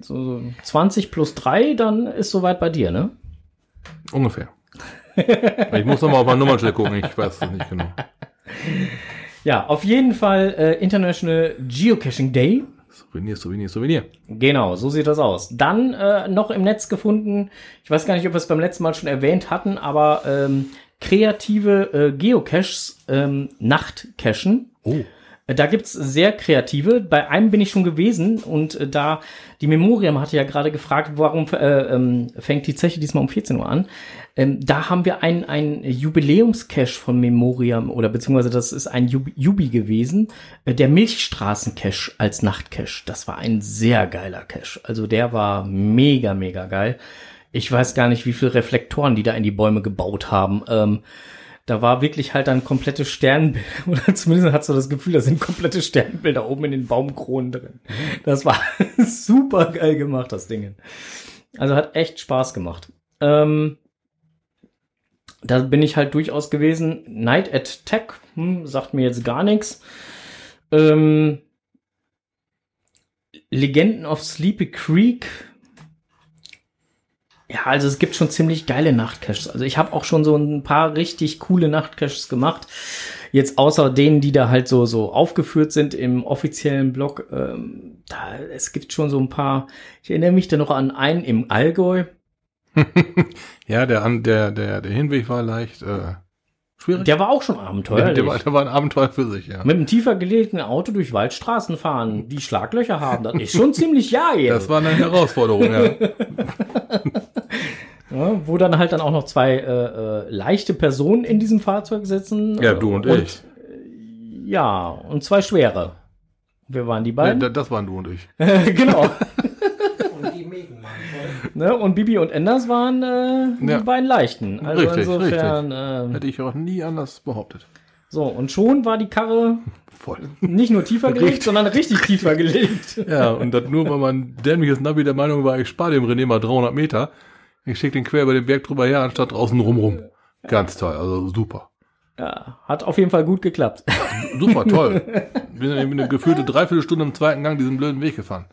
[SPEAKER 2] so 20 plus 3, dann ist soweit bei dir, ne?
[SPEAKER 1] Ungefähr. ich muss noch mal auf mein Nummernschild gucken, ich weiß es nicht genau. (laughs)
[SPEAKER 2] Ja, auf jeden Fall äh, International Geocaching Day.
[SPEAKER 1] Souvenir, Souvenir, Souvenir.
[SPEAKER 2] Genau, so sieht das aus. Dann äh, noch im Netz gefunden, ich weiß gar nicht, ob wir es beim letzten Mal schon erwähnt hatten, aber ähm, kreative äh, Geocaches ähm, Nachtcachen.
[SPEAKER 1] Oh.
[SPEAKER 2] Äh, Da gibt's sehr kreative. Bei einem bin ich schon gewesen und äh, da die Memoriam hatte ja gerade gefragt, warum äh, ähm, fängt die Zeche diesmal um 14 Uhr an. Ähm, da haben wir ein, ein Jubiläumscache von Memoriam oder beziehungsweise das ist ein Jub Jubi gewesen, äh, der Milchstraßencache als Nachtcache. Das war ein sehr geiler Cache. Also der war mega, mega geil. Ich weiß gar nicht, wie viele Reflektoren die da in die Bäume gebaut haben. Ähm, da war wirklich halt dann komplette Sternbilder, (laughs) oder zumindest hast du das Gefühl, da sind komplette Sternbilder oben in den Baumkronen drin. Das war (laughs) super geil gemacht, das Ding. Also hat echt Spaß gemacht. Ähm, da bin ich halt durchaus gewesen. Night at Tech, hm, sagt mir jetzt gar nichts. Ähm, Legenden of Sleepy Creek. Ja, also es gibt schon ziemlich geile Nachtcaches. Also ich habe auch schon so ein paar richtig coole Nachtcaches gemacht. Jetzt außer denen, die da halt so so aufgeführt sind im offiziellen Blog. Ähm, da, es gibt schon so ein paar. Ich erinnere mich da noch an einen im Allgäu. (laughs)
[SPEAKER 1] Ja, der, der, der, der Hinweg war leicht äh, schwierig.
[SPEAKER 2] Der war auch schon
[SPEAKER 1] der,
[SPEAKER 2] abenteuerlich.
[SPEAKER 1] der, war, der war ein Abenteuer für sich, ja.
[SPEAKER 2] Mit einem tiefer gelegten Auto durch Waldstraßen fahren, die Schlaglöcher haben, das ist schon (laughs) ziemlich geil.
[SPEAKER 1] Das war eine Herausforderung, ja. (laughs)
[SPEAKER 2] Ja, wo dann halt dann auch noch zwei äh, äh, leichte Personen in diesem Fahrzeug sitzen.
[SPEAKER 1] Ja, du und ich.
[SPEAKER 2] Ja, und zwei schwere. Wir waren die beiden.
[SPEAKER 1] da- das waren du und ich.
[SPEAKER 2] genau. Ne? Und Bibi und Enders waren äh,
[SPEAKER 1] Ja.
[SPEAKER 2] die beiden leichten. Also
[SPEAKER 1] Richtig,
[SPEAKER 2] insofern. Äh,
[SPEAKER 1] Hätte ich auch nie anders behauptet.
[SPEAKER 2] so, und schon war die Karre
[SPEAKER 1] Voll.
[SPEAKER 2] nicht nur tiefer gelegt,
[SPEAKER 1] Richtig.
[SPEAKER 2] sondern richtig tiefer gelegt. (laughs)
[SPEAKER 1] Ja, und das nur, weil mein dämliches Navi der Meinung war, ich spare dem René mal 300 Meter. Ich schicke den quer über den Berg drüber her, anstatt draußen rumrum. Ganz toll, also super.
[SPEAKER 2] Ja, hat auf jeden Fall gut geklappt. (laughs)
[SPEAKER 1] Super toll. (laughs) Bin dann eine gefühlte Dreiviertelstunde im zweiten Gang diesen blöden Weg gefahren.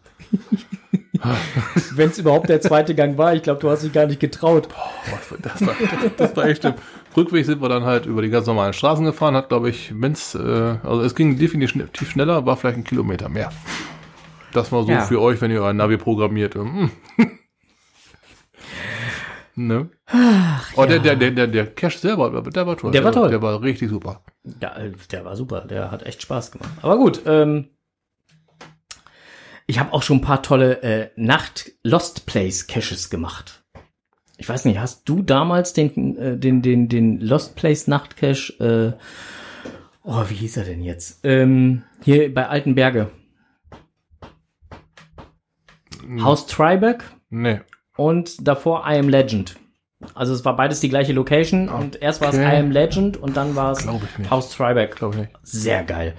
[SPEAKER 2] Wenn es überhaupt der zweite Gang war. Ich glaube, du hast dich gar nicht getraut.
[SPEAKER 1] Was- Das war, das war echt schlimm. Rückweg sind wir dann halt über die ganz normalen Straßen gefahren, hat glaube ich, wenn's, äh, also es ging definitiv schneller, war vielleicht ein Kilometer mehr. Das mal so
[SPEAKER 2] Ja.
[SPEAKER 1] für euch, wenn ihr euer Navi programmiert. ähm, ne? oh, der, der, der, der, der Cache selber, der war toll.
[SPEAKER 2] Der war toll.
[SPEAKER 1] Der war richtig super.
[SPEAKER 2] Ja, der war super. Der hat echt Spaß gemacht. Aber gut, ähm, ich habe auch schon ein paar tolle äh, Nacht Lost Place Caches gemacht. ich weiß nicht, hast du damals den, äh, den, den, den Lost Place Nachtcache, äh, oh, wie hieß er denn jetzt? Ähm, hier bei Altenberge. Haus Tribeck
[SPEAKER 1] Nee.
[SPEAKER 2] Und davor I Am Legend. Also es war beides die gleiche Location und erst war es I Am Legend und dann war es. Haus Tribeck.
[SPEAKER 1] Glaube ich nicht.
[SPEAKER 2] Sehr geil.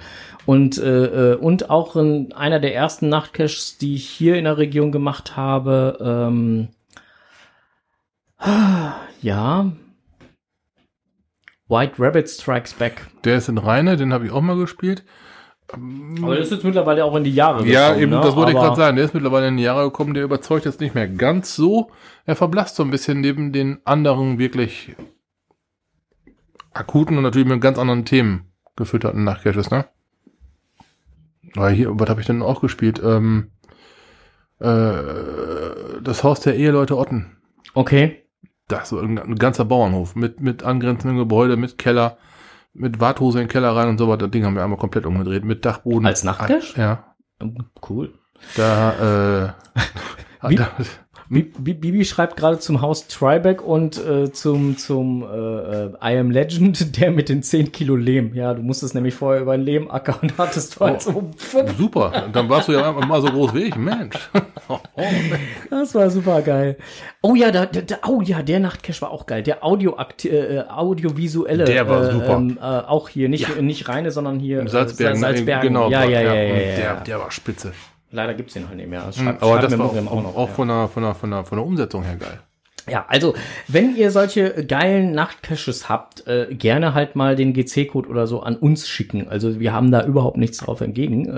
[SPEAKER 2] Und, äh, äh, und auch in einer der ersten Nachtcaches, die ich hier in der Region gemacht habe, ähm, (sighs) ja, White Rabbit Strikes Back.
[SPEAKER 1] Der ist in Rheine, den habe ich auch mal gespielt.
[SPEAKER 2] Aber das ist jetzt mittlerweile auch in die Jahre
[SPEAKER 1] Ja,
[SPEAKER 2] gekommen,
[SPEAKER 1] eben,
[SPEAKER 2] ne?
[SPEAKER 1] das wollte ich
[SPEAKER 2] Aber-
[SPEAKER 1] gerade sagen. Der ist mittlerweile in die Jahre gekommen, der überzeugt jetzt nicht mehr ganz so. Er verblasst so ein bisschen neben den anderen wirklich akuten und natürlich mit ganz anderen Themen gefütterten Nachtcaches, ne? Aber hier, was habe ich denn auch gespielt? Ähm, äh, das Haus der Eheleute Otten.
[SPEAKER 2] Okay.
[SPEAKER 1] Das war ein, ein ganzer Bauernhof mit, mit angrenzenden Gebäude, mit Keller, mit Warthose in den Keller rein und so weiter. Das Ding haben wir einmal komplett umgedreht, mit Dachboden.
[SPEAKER 2] Als Nachtcache?
[SPEAKER 1] Ja.
[SPEAKER 2] Cool.
[SPEAKER 1] Da, äh,
[SPEAKER 2] Wie- (laughs)
[SPEAKER 1] da,
[SPEAKER 2] Bibi schreibt gerade zum Haus Tribeck und äh, zum, zum äh, äh, I Am Legend, (laughs) der mit den 10 Kilo Lehm. Ja, du musstest nämlich vorher über einen Lehmacker und hattest halt so.
[SPEAKER 1] super. Dann warst du ja mal so groß wie ich, (laughs) Mensch.
[SPEAKER 2] Das war super geil. Oh ja, da, da, da, oh ja, der Nachtcache war auch geil. Der Audio äh, audiovisuelle.
[SPEAKER 1] Der war
[SPEAKER 2] äh,
[SPEAKER 1] super.
[SPEAKER 2] Ähm, äh, auch hier, nicht, nicht reine, sondern hier
[SPEAKER 1] Im Salzbergen.
[SPEAKER 2] Äh, Salzbergen.
[SPEAKER 1] Genau.
[SPEAKER 2] Ja, ja, ja, ja, ja,
[SPEAKER 1] der,
[SPEAKER 2] ja.
[SPEAKER 1] der war spitze.
[SPEAKER 2] Leider gibt's den halt nicht mehr. Das schreibt,
[SPEAKER 1] Aber
[SPEAKER 2] schreibt
[SPEAKER 1] das war
[SPEAKER 2] Miriam
[SPEAKER 1] auch, auch,
[SPEAKER 2] ja.
[SPEAKER 1] von, der, von, der, von, der, von, der, Umsetzung her geil.
[SPEAKER 2] Ja, also, wenn ihr solche geilen Nachtcaches habt, äh, gerne halt mal den GC-Code oder so an uns schicken. Also, wir haben da überhaupt nichts drauf entgegen.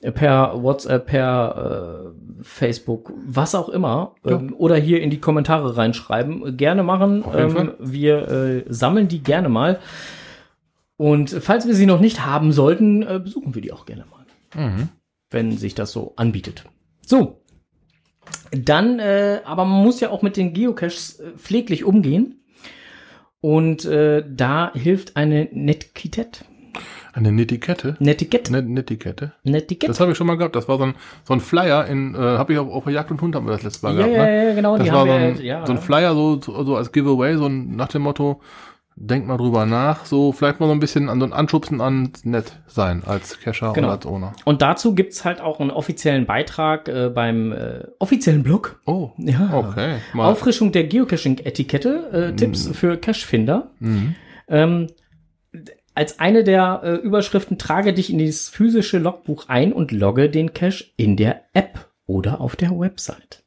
[SPEAKER 2] Ähm, per WhatsApp, per äh, Facebook, was auch immer. Ähm, oder hier in die Kommentare reinschreiben. Gerne machen. Ähm, wir äh, sammeln die gerne mal. Und falls wir sie noch nicht haben sollten, äh, besuchen wir die auch gerne mal
[SPEAKER 1] Mhm.
[SPEAKER 2] Wenn sich das so anbietet. So. Dann, äh, aber man muss ja auch mit den Geocaches äh, pfleglich umgehen. Und äh, da hilft eine Netiquette.
[SPEAKER 1] Eine Netiquette.
[SPEAKER 2] Netiquette.
[SPEAKER 1] Eine Netiquette.
[SPEAKER 2] Netiquette.
[SPEAKER 1] Das habe ich schon mal gehabt. Das war so ein, so ein Flyer in, äh, habe ich auf, auf der Jagd und Hund haben wir das letzte Mal
[SPEAKER 2] ja,
[SPEAKER 1] gehabt.
[SPEAKER 2] ja,
[SPEAKER 1] ne?
[SPEAKER 2] ja, genau.
[SPEAKER 1] Das
[SPEAKER 2] die
[SPEAKER 1] war
[SPEAKER 2] haben
[SPEAKER 1] so ein,
[SPEAKER 2] ja,
[SPEAKER 1] so ein Flyer, so, so so als Giveaway, so ein, nach dem Motto, denk mal drüber nach, so vielleicht mal so ein bisschen an so ein Anschubsen an nett sein als Cacher
[SPEAKER 2] Genau.
[SPEAKER 1] und als Owner.
[SPEAKER 2] Und dazu gibt's halt auch einen offiziellen Beitrag äh, beim äh, offiziellen Blog.
[SPEAKER 1] Oh,
[SPEAKER 2] Ja.
[SPEAKER 1] okay. Mal.
[SPEAKER 2] Auffrischung der Geocaching-Etikette, äh, Tipps für Cachefinder.
[SPEAKER 1] Mhm.
[SPEAKER 2] Ähm, als eine der äh, Überschriften trage dich in dieses physische Logbuch ein und logge den Cache in der App oder auf der Website.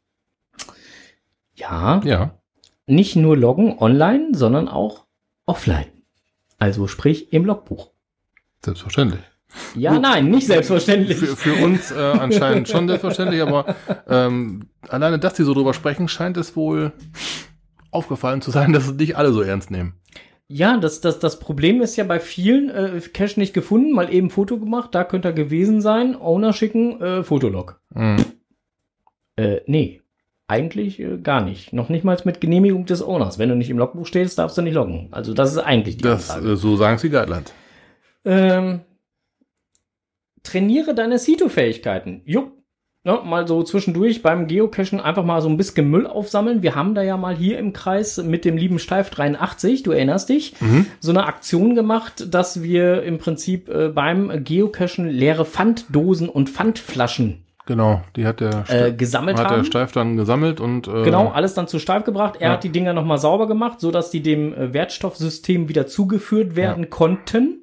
[SPEAKER 2] Ja,
[SPEAKER 1] Ja.
[SPEAKER 2] nicht nur loggen online, sondern auch offline. Also sprich im Logbuch.
[SPEAKER 1] Selbstverständlich.
[SPEAKER 2] Ja,
[SPEAKER 1] Gut.
[SPEAKER 2] nein, nicht selbstverständlich.
[SPEAKER 1] Für, für uns äh, anscheinend schon selbstverständlich, aber ähm, alleine, dass die so drüber sprechen, scheint es wohl aufgefallen zu sein, dass es nicht alle so ernst nehmen.
[SPEAKER 2] Ja, das, das, das Problem ist ja bei vielen, äh, Cache nicht gefunden, mal eben Foto gemacht, da könnte er gewesen sein, Owner schicken, äh, Fotolog.
[SPEAKER 1] Mhm.
[SPEAKER 2] Äh, nee, eigentlich äh, gar nicht. Noch nicht mal mit Genehmigung des Owners. Wenn du nicht im Logbuch stehst, darfst du nicht loggen. Also das ist eigentlich die
[SPEAKER 1] Das,
[SPEAKER 2] Ansage.
[SPEAKER 1] äh, so sagen es die Guidelines.
[SPEAKER 2] Ähm, trainiere deine Sito-Fähigkeiten. Jupp. Ja, mal so zwischendurch beim Geocachen einfach mal so ein bisschen Müll aufsammeln. Wir haben da ja mal hier im Kreis mit dem lieben Steif 83, du erinnerst dich,
[SPEAKER 1] Mhm.
[SPEAKER 2] so eine Aktion gemacht, dass wir im Prinzip äh, beim Geocachen leere Pfanddosen und Pfandflaschen
[SPEAKER 1] Genau, die hat der,
[SPEAKER 2] äh,
[SPEAKER 1] Ste-
[SPEAKER 2] gesammelt
[SPEAKER 1] hat
[SPEAKER 2] haben.
[SPEAKER 1] der Steif dann gesammelt und äh,
[SPEAKER 2] Genau, alles dann zu Steif gebracht. Er
[SPEAKER 1] Ja.
[SPEAKER 2] hat die Dinger nochmal sauber gemacht, so dass die dem äh, Wertstoffsystem wieder zugeführt werden konnten.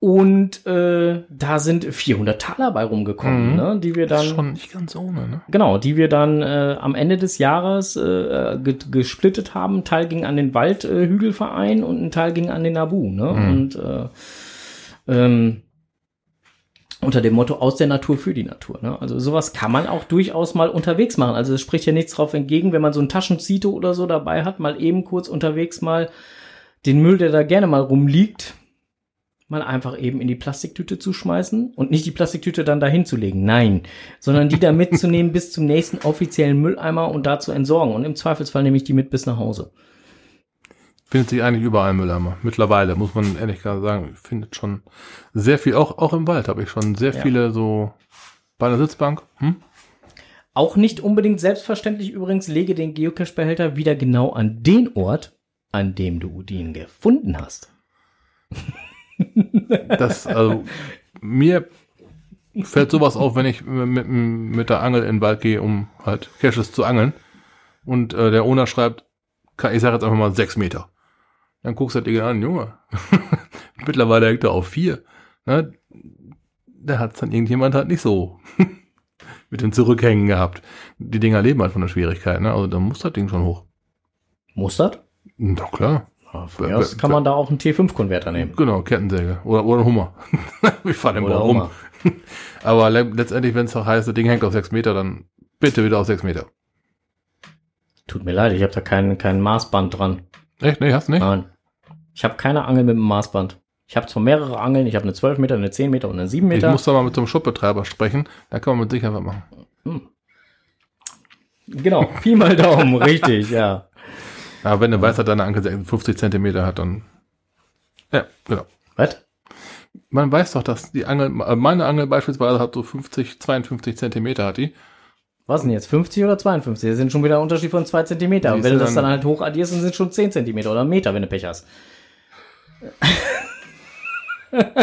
[SPEAKER 2] Und äh, da sind 400 Taler bei rumgekommen,
[SPEAKER 1] Mhm.
[SPEAKER 2] ne, die wir dann
[SPEAKER 1] schon nicht ganz ohne, ne?
[SPEAKER 2] genau, die wir dann äh, am Ende des Jahres äh, ge gesplittet haben. Ein Teil ging an den Waldhügelverein äh, und ein Teil ging an den Nabu. Ne?
[SPEAKER 1] Mhm.
[SPEAKER 2] Und äh, ähm, unter dem Motto aus der Natur für die Natur. Ne? Also sowas kann man auch durchaus mal unterwegs machen. Also es spricht ja nichts drauf entgegen, wenn man so ein Taschenzito oder so dabei hat, mal eben kurz unterwegs mal den Müll, der da gerne mal rumliegt, mal einfach eben in die Plastiktüte zu schmeißen und nicht die Plastiktüte dann dahin zu legen. Nein, sondern die da mitzunehmen (laughs) bis zum nächsten offiziellen Mülleimer und da zu entsorgen. Und im Zweifelsfall nehme ich die mit bis nach Hause.
[SPEAKER 1] Findet sich eigentlich überall Mülleimer. Mittlerweile, muss man ehrlich sagen, findet schon sehr viel, auch, auch im Wald habe ich schon sehr
[SPEAKER 2] Ja.
[SPEAKER 1] viele so bei einer Sitzbank. Hm?
[SPEAKER 2] Auch nicht unbedingt selbstverständlich übrigens, lege den Geocache-Behälter wieder genau an den Ort, an dem du ihn gefunden hast.
[SPEAKER 1] Das, also, mir fällt sowas auf, wenn ich mit, mit der Angel in den Wald gehe, um halt Caches zu angeln. Und äh, der Owner schreibt, ich sage jetzt einfach mal sechs Meter. Dann guckst du das Ding an, Junge. (laughs) Mittlerweile hängt er auf vier. Ne? Da hat's dann irgendjemand halt nicht so (laughs) mit dem Zurückhängen gehabt. Die Dinger leben halt von der Schwierigkeit, ne? Also da muss das Ding schon hoch.
[SPEAKER 2] Muss das?
[SPEAKER 1] Doch klar.
[SPEAKER 2] Ja, von mir aus kann man da auch einen T5-Konverter nehmen.
[SPEAKER 1] Genau, Kettensäge. Oder, oder ein Hummer. (laughs) ich fahre den Bau rum. Aber le letztendlich, wenn es doch heißt, das Ding hängt auf sechs Meter, dann bitte wieder auf sechs Meter.
[SPEAKER 2] Tut mir leid, ich habe da kein, kein Maßband dran.
[SPEAKER 1] Echt? Nee, hast du nicht?
[SPEAKER 2] Nein. Ich habe keine Angel mit einem Maßband. Ich habe zwar mehrere Angeln, ich habe eine 12 Meter, eine 10 Meter und eine 7
[SPEAKER 1] Ich
[SPEAKER 2] Meter.
[SPEAKER 1] muss da mal mit so einem Shopbetreiber sprechen. Da kann man mit Sicherheit was machen.
[SPEAKER 2] genau, Pi mal Daumen, (laughs) richtig, ja.
[SPEAKER 1] Aber wenn du weißt, dass deine Ankel 50 Zentimeter hat, dann. Ja, genau.
[SPEAKER 2] Was?
[SPEAKER 1] Man weiß doch, dass die Angel, äh, meine Angel beispielsweise hat so 50, 52 Zentimeter hat die.
[SPEAKER 2] Was denn jetzt? 50 oder 52? Das sind schon wieder ein Unterschied von 2 Zentimeter. Und wenn
[SPEAKER 1] du
[SPEAKER 2] das
[SPEAKER 1] dann-
[SPEAKER 2] dann halt hoch addierst, dann sind es schon 10 Zentimeter oder einen Meter, wenn du Pech hast. (laughs) ja,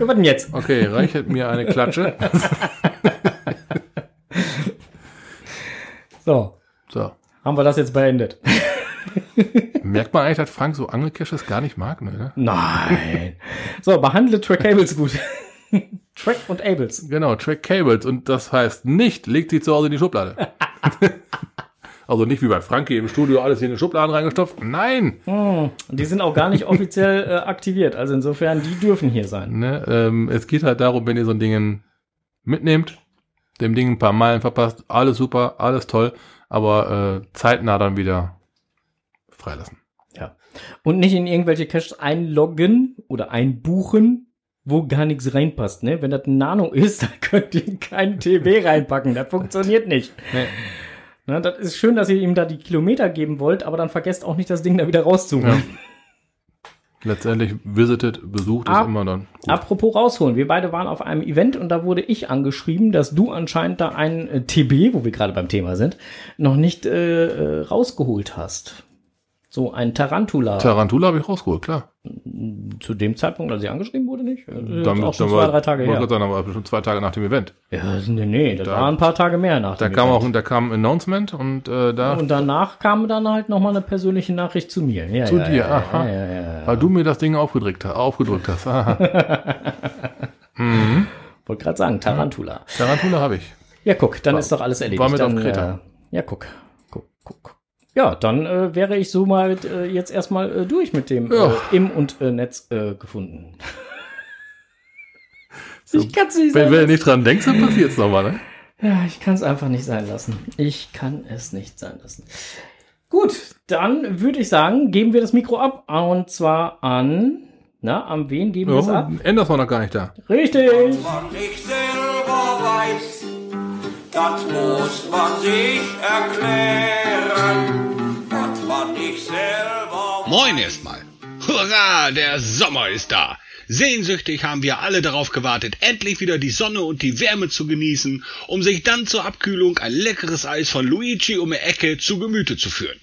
[SPEAKER 2] was denn jetzt?
[SPEAKER 1] Okay, reicht mir eine Klatsche. (laughs)
[SPEAKER 2] So,
[SPEAKER 1] So.
[SPEAKER 2] haben wir das jetzt beendet. (laughs)
[SPEAKER 1] Merkt man eigentlich, dass Frank so Angelcaches gar nicht mag, ne?
[SPEAKER 2] Nein. So, behandle Trackables gut. Track und Ables.
[SPEAKER 1] Genau, Track Cables. Und das heißt nicht, legt sie zu Hause in die Schublade. Also nicht wie bei Frankie im Studio alles hier in den Schubladen reingestopft. Nein!
[SPEAKER 2] Und die sind auch gar nicht offiziell äh, aktiviert. Also insofern, die dürfen hier sein.
[SPEAKER 1] Ne? Ähm, es geht halt darum, wenn ihr so ein Ding mitnehmt, dem Ding ein paar Meilen verpasst, alles super, alles toll, aber äh, zeitnah dann wieder freilassen.
[SPEAKER 2] Ja. Und nicht in irgendwelche Caches einloggen oder einbuchen, wo gar nichts reinpasst. Ne? Wenn das ein Nano ist, (laughs) dann könnt ihr keinen TB reinpacken. Das funktioniert nicht.
[SPEAKER 1] Nee.
[SPEAKER 2] Ne, das ist schön, dass ihr ihm da die Kilometer geben wollt, aber dann vergesst auch nicht, das Ding da wieder rauszuholen.
[SPEAKER 1] Letztendlich visited, besucht ist
[SPEAKER 2] Ab-
[SPEAKER 1] immer dann gut.
[SPEAKER 2] Apropos rausholen, wir beide waren auf einem Event und da wurde ich angeschrieben, dass du anscheinend da ein äh, TB, wo wir gerade beim Thema sind, noch nicht äh, äh, rausgeholt hast. So ein Tarantula.
[SPEAKER 1] Tarantula habe ich rausgeholt, klar.
[SPEAKER 2] Zu dem Zeitpunkt, als ich angeschrieben wurde, nicht? Ist
[SPEAKER 1] Damit-
[SPEAKER 2] auch schon
[SPEAKER 1] dann
[SPEAKER 2] zwei,
[SPEAKER 1] war-
[SPEAKER 2] drei Tage her.
[SPEAKER 1] sagen, aber bestimmt zwei Tage nach dem Event.
[SPEAKER 2] Ja, nee, nee, das
[SPEAKER 1] Da-
[SPEAKER 2] waren ein paar Tage mehr nach
[SPEAKER 1] Da
[SPEAKER 2] dem
[SPEAKER 1] kam auch
[SPEAKER 2] Event.
[SPEAKER 1] da kam ein Announcement und äh, da
[SPEAKER 2] Und danach kam dann halt nochmal eine persönliche Nachricht zu mir. Ja,
[SPEAKER 1] zu
[SPEAKER 2] ja,
[SPEAKER 1] dir,
[SPEAKER 2] ja,
[SPEAKER 1] aha.
[SPEAKER 2] Ja,
[SPEAKER 1] weil du mir das Ding aufgedrückt, hast- aufgedrückt hast. Aha. (laughs)
[SPEAKER 2] Wollte gerade sagen, Tarantula.
[SPEAKER 1] Tarantula habe ich.
[SPEAKER 2] Ja, guck, dann
[SPEAKER 1] War-
[SPEAKER 2] ist doch alles erledigt.
[SPEAKER 1] war mit
[SPEAKER 2] dann,
[SPEAKER 1] auf Kreta.
[SPEAKER 2] Äh, ja, guck, guck, guck. Ja, dann äh, wäre ich so mal äh, jetzt erstmal äh, durch mit dem
[SPEAKER 1] Ja.
[SPEAKER 2] äh, Im- und äh, Netz äh, gefunden. ich kann es nicht
[SPEAKER 1] Wenn,
[SPEAKER 2] sein
[SPEAKER 1] wenn du nicht dran denkst, dann passiert es nochmal, ne?
[SPEAKER 2] Ja, ich kann es einfach nicht sein lassen. Ich kann es nicht sein lassen. Gut, dann würde ich sagen, geben wir das Mikro ab. Und zwar an. Na, an wen geben wir es ab?
[SPEAKER 1] Ja, Enders war noch gar nicht da.
[SPEAKER 2] Richtig!
[SPEAKER 5] man nicht selber weiß, das muss man sich erklären, was man nicht selber
[SPEAKER 6] Moin erstmal. Hurra, der Sommer ist da. Sehnsüchtig haben wir alle darauf gewartet, endlich wieder die Sonne und die Wärme zu genießen, um sich dann zur Abkühlung ein leckeres Eis von Luigi um die Ecke zu Gemüte zu führen.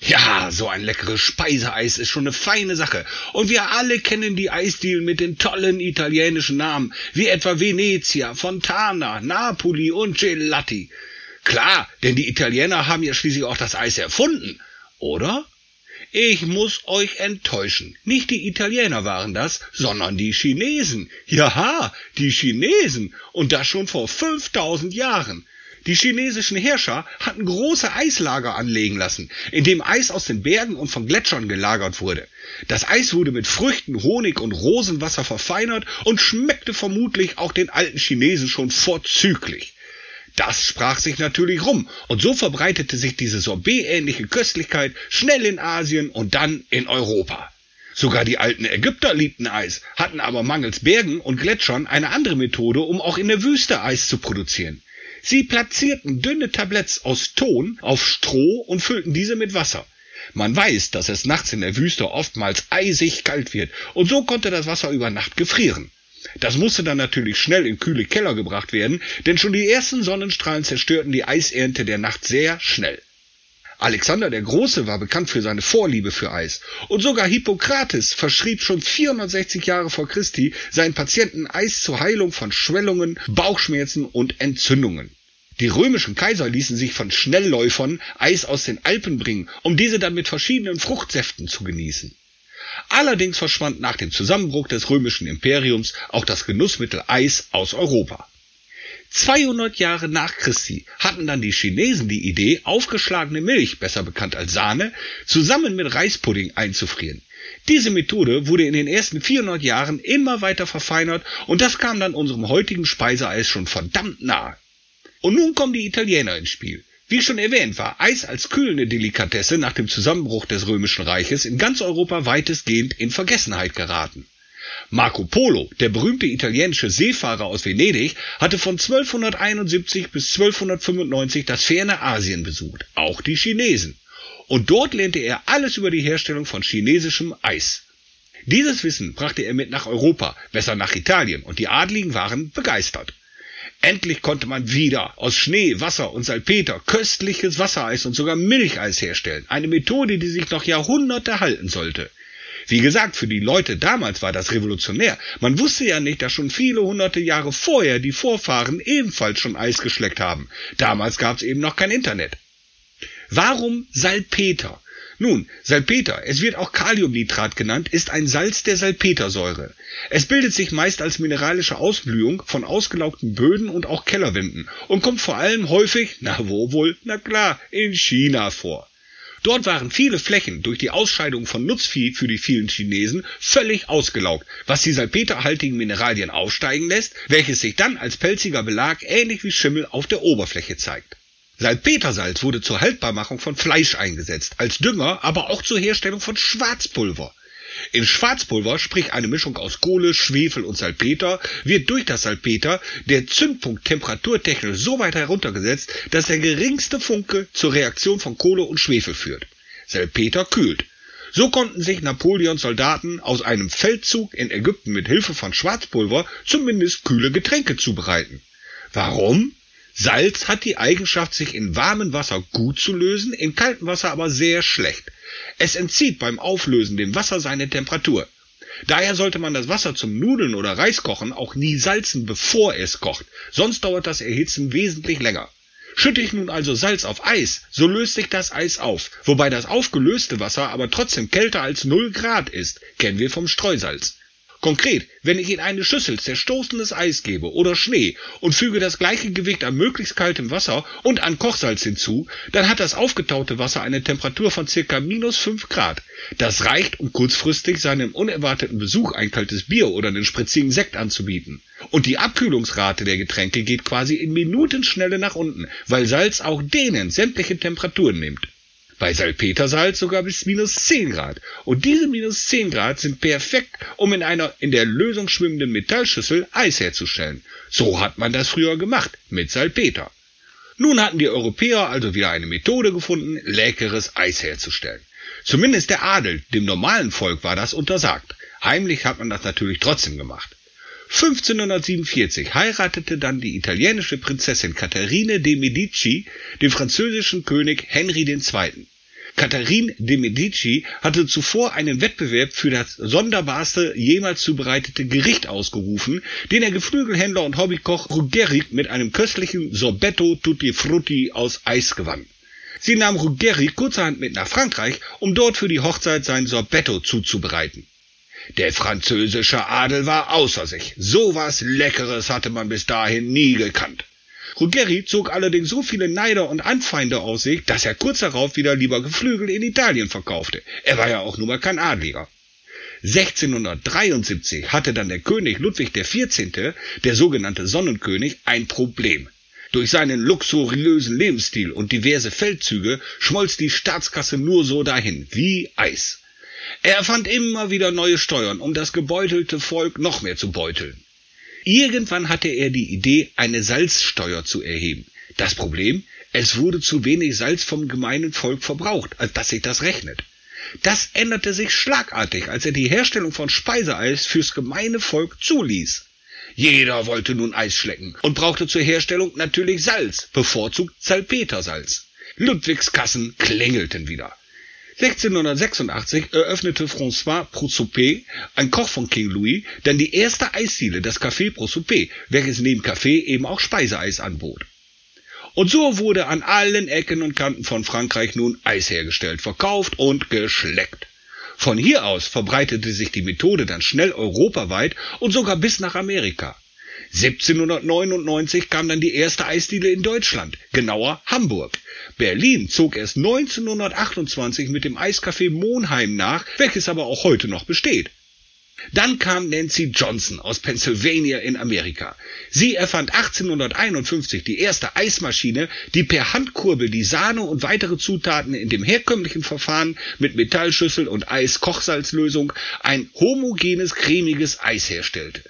[SPEAKER 6] Ja, so ein leckeres Speiseeis ist schon eine feine Sache. Und wir alle kennen die Eisdielen mit den tollen italienischen Namen, wie etwa Venezia, Fontana, Napoli und Gelati. Klar, denn die Italiener haben ja schließlich auch das Eis erfunden, oder? Ich muss euch enttäuschen. Nicht die Italiener waren das, sondern die Chinesen. Ja, die Chinesen. Und das schon vor 5000 Jahren. Die chinesischen Herrscher hatten große Eislager anlegen lassen, in dem Eis aus den Bergen und von Gletschern gelagert wurde. Das Eis wurde mit Früchten, Honig und Rosenwasser verfeinert und schmeckte vermutlich auch den alten Chinesen schon vorzüglich. Das sprach sich natürlich rum, und so verbreitete sich diese Sorbet-ähnliche Köstlichkeit schnell in Asien und dann in Europa. Sogar die alten Ägypter liebten Eis, hatten aber mangels Bergen und Gletschern eine andere Methode, um auch in der Wüste Eis zu produzieren. Sie platzierten dünne Tabletts aus Ton auf Stroh und füllten diese mit Wasser. Man weiß, dass es nachts in der Wüste oftmals eisig kalt wird, und so konnte das Wasser über Nacht gefrieren. Das musste dann natürlich schnell in kühle Keller gebracht werden, denn schon die ersten Sonnenstrahlen zerstörten die Eisernte der Nacht sehr schnell. Alexander der Große war bekannt für seine Vorliebe für Eis. Und sogar Hippokrates verschrieb schon 460 Jahre vor Christi seinen Patienten Eis zur Heilung von Schwellungen, Bauchschmerzen und Entzündungen. Die römischen Kaiser ließen sich von Schnellläufern Eis aus den Alpen bringen, um diese dann mit verschiedenen Fruchtsäften zu genießen. Allerdings verschwand nach dem Zusammenbruch des römischen Imperiums auch das Genussmittel Eis aus Europa. 200 Jahre nach Christi hatten dann die Chinesen die Idee, aufgeschlagene Milch, besser bekannt als Sahne, zusammen mit Reispudding einzufrieren. Diese Methode wurde in den ersten 400 Jahren immer weiter verfeinert und das kam dann unserem heutigen Speiseeis schon verdammt nahe. Und nun kommen die Italiener ins Spiel. Wie schon erwähnt, war Eis als kühlende Delikatesse nach dem Zusammenbruch des Römischen Reiches in ganz Europa weitestgehend in Vergessenheit geraten. Marco Polo, der berühmte italienische Seefahrer aus Venedig, hatte von 1271 bis 1295 das ferne Asien besucht, auch die Chinesen. Und dort lernte er alles über die Herstellung von chinesischem Eis. Dieses Wissen brachte er mit nach Europa, besser nach Italien, und die Adligen waren begeistert. Endlich konnte man wieder aus Schnee, Wasser und Salpeter köstliches Wassereis und sogar Milcheis herstellen. Eine Methode, die sich noch Jahrhunderte halten sollte. Wie gesagt, für die Leute damals war das revolutionär. Man wusste ja nicht, dass schon viele hunderte Jahre vorher die Vorfahren ebenfalls schon Eis geschleckt haben. Damals gab es eben noch kein Internet. Warum Salpeter? Nun, Salpeter, es wird auch Kaliumnitrat genannt, ist ein Salz der Salpetersäure. Es bildet sich meist als mineralische Ausblühung von ausgelaugten Böden und auch Kellerwänden und kommt vor allem häufig, na wo wohl, na klar, in China vor. Dort waren viele Flächen durch die Ausscheidung von Nutzvieh für die vielen Chinesen völlig ausgelaugt, was die salpeterhaltigen Mineralien aufsteigen lässt, welches sich dann als pelziger Belag ähnlich wie Schimmel auf der Oberfläche zeigt. Salpetersalz wurde zur Haltbarmachung von Fleisch eingesetzt, als Dünger, aber auch zur Herstellung von Schwarzpulver. In Schwarzpulver, sprich eine Mischung aus Kohle, Schwefel und Salpeter, wird durch das Salpeter der Zündpunkt temperaturtechnisch so weit heruntergesetzt, dass der geringste Funke zur Reaktion von Kohle und Schwefel führt. Salpeter kühlt. So konnten sich Napoleons Soldaten aus einem Feldzug in Ägypten mit Hilfe von Schwarzpulver zumindest kühle Getränke zubereiten. Warum? Salz hat die Eigenschaft, sich in warmem Wasser gut zu lösen, in kaltem Wasser aber sehr schlecht. Es entzieht beim Auflösen dem Wasser seine Temperatur. Daher sollte man das Wasser zum Nudeln oder Reiskochen auch nie salzen, bevor es kocht, sonst dauert das Erhitzen wesentlich länger. Schütte ich nun also Salz auf Eis, so löst sich das Eis auf, wobei das aufgelöste Wasser aber trotzdem kälter als 0 Grad ist, kennen wir vom Streusalz. Konkret, wenn ich in eine Schüssel zerstoßenes Eis gebe oder Schnee und füge das gleiche Gewicht an möglichst kaltem Wasser und an Kochsalz hinzu, dann hat das aufgetaute Wasser eine Temperatur von circa minus 5 Grad. Das reicht, um kurzfristig seinem unerwarteten Besuch ein kaltes Bier oder einen spritzigen Sekt anzubieten. Und die Abkühlungsrate der Getränke geht quasi in Minutenschnelle nach unten, weil Salz auch denen sämtliche Temperaturen nimmt bei Salpetersalz sogar bis minus 10 Grad. Und diese minus 10 Grad sind perfekt, um in einer in der Lösung schwimmenden Metallschüssel Eis herzustellen. So hat man das früher gemacht, mit Salpeter. Nun hatten die Europäer also wieder eine Methode gefunden, leckeres Eis herzustellen. Zumindest der Adel, dem normalen Volk war das untersagt. Heimlich hat man das natürlich trotzdem gemacht. 1547 heiratete dann die italienische Prinzessin Katharine de Medici den französischen König Henry II. Katharine de Medici hatte zuvor einen Wettbewerb für das sonderbarste jemals zubereitete Gericht ausgerufen, den der Geflügelhändler und Hobbykoch Ruggeri mit einem köstlichen Sorbetto tutti frutti aus Eis gewann. Sie nahm Ruggeri kurzerhand mit nach Frankreich, um dort für die Hochzeit sein Sorbetto zuzubereiten. Der französische Adel war außer sich. So was Leckeres hatte man bis dahin nie gekannt. Ruggeri zog allerdings so viele Neider und Anfeinde aus sich, dass er kurz darauf wieder lieber Geflügel in Italien verkaufte. Er war ja auch nur mal kein Adliger. 1673 hatte dann der König Ludwig XIV., der sogenannte Sonnenkönig, ein Problem. Durch seinen luxuriösen Lebensstil und diverse Feldzüge schmolz die Staatskasse nur so dahin, wie Eis. Er erfand immer wieder neue Steuern, um das gebeutelte Volk noch mehr zu beuteln. Irgendwann hatte er die Idee, eine Salzsteuer zu erheben. Das Problem, es wurde zu wenig Salz vom gemeinen Volk verbraucht, als dass sich das rechnet. Das änderte sich schlagartig, als er die Herstellung von Speiseeis fürs gemeine Volk zuließ. Jeder wollte nun Eis schlecken und brauchte zur Herstellung natürlich Salz, bevorzugt Salpetersalz. Ludwigs Kassen klingelten wieder. 1686 eröffnete François Prosopé, ein Koch von King Louis, dann die erste Eisdiele, das Café Prosopé, welches neben Kaffee eben auch Speiseeis anbot. Und so wurde an allen Ecken und Kanten von Frankreich nun Eis hergestellt, verkauft und geschleckt. Von hier aus verbreitete sich die Methode dann schnell europaweit und sogar bis nach Amerika. 1799 kam dann die erste Eisdiele in Deutschland, genauer Hamburg. Berlin zog erst 1928 mit dem Eiscafé Monheim nach, welches aber auch heute noch besteht. Dann kam Nancy Johnson aus Pennsylvania in Amerika. Sie erfand 1851 die erste Eismaschine, die per Handkurbel die Sahne und weitere Zutaten in dem herkömmlichen Verfahren mit Metallschüssel und Eiskochsalzlösung ein homogenes, cremiges Eis herstellte.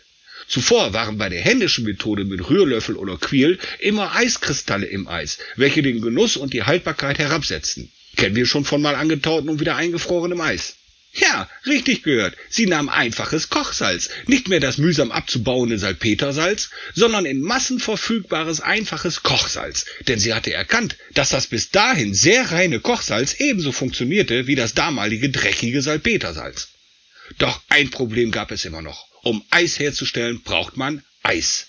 [SPEAKER 6] Zuvor waren bei der händischen Methode mit Rührlöffel oder Quiel immer Eiskristalle im Eis, welche den Genuss und die Haltbarkeit herabsetzten. Kennen wir schon von mal angetauten und wieder eingefrorenem Eis. Ja, richtig gehört. Sie nahm einfaches Kochsalz, nicht mehr das mühsam abzubauende Salpetersalz, sondern in Massen verfügbares einfaches Kochsalz, denn sie hatte erkannt, dass das bis dahin sehr reine Kochsalz ebenso funktionierte wie das damalige dreckige Salpetersalz. Doch ein Problem gab es immer noch. Um Eis herzustellen, braucht man Eis.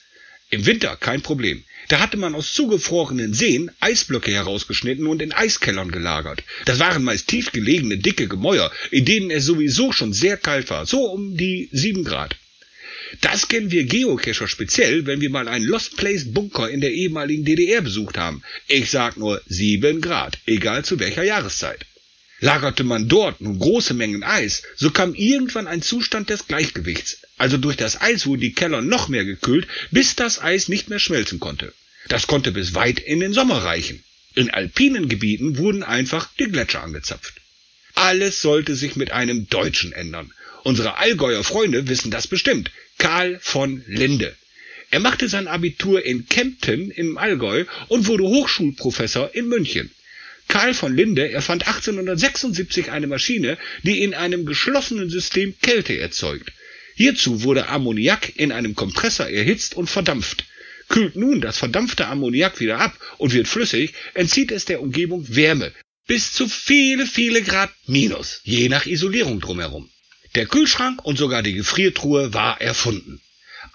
[SPEAKER 6] Im Winter kein Problem. Da hatte man aus zugefrorenen Seen Eisblöcke herausgeschnitten und in Eiskellern gelagert. Das waren meist tief gelegene, dicke Gemäuer, in denen es sowieso schon sehr kalt war, so um die sieben Grad. Das kennen wir Geocacher speziell, wenn wir mal einen Lost Place Bunker in der ehemaligen DDR besucht haben. Ich sag nur sieben Grad, egal zu welcher Jahreszeit. Lagerte man dort nun große Mengen Eis, so kam irgendwann ein Zustand des Gleichgewichts. Also durch das Eis wurden die Keller noch mehr gekühlt, bis das Eis nicht mehr schmelzen konnte. Das konnte bis weit in den Sommer reichen. In alpinen Gebieten wurden einfach die Gletscher angezapft. Alles sollte sich mit einem Deutschen ändern. Unsere Allgäuer Freunde wissen das bestimmt. Karl von Linde. Er machte sein Abitur in Kempten im Allgäu und wurde Hochschulprofessor in München. Karl von Linde erfand 1876 eine Maschine, die in einem geschlossenen System Kälte erzeugt. Hierzu wurde Ammoniak in einem Kompressor erhitzt und verdampft. Kühlt nun das verdampfte Ammoniak wieder ab und wird flüssig, entzieht es der Umgebung Wärme. Bis zu viele, viele Grad minus, je nach Isolierung drumherum. Der Kühlschrank und sogar die Gefriertruhe war erfunden.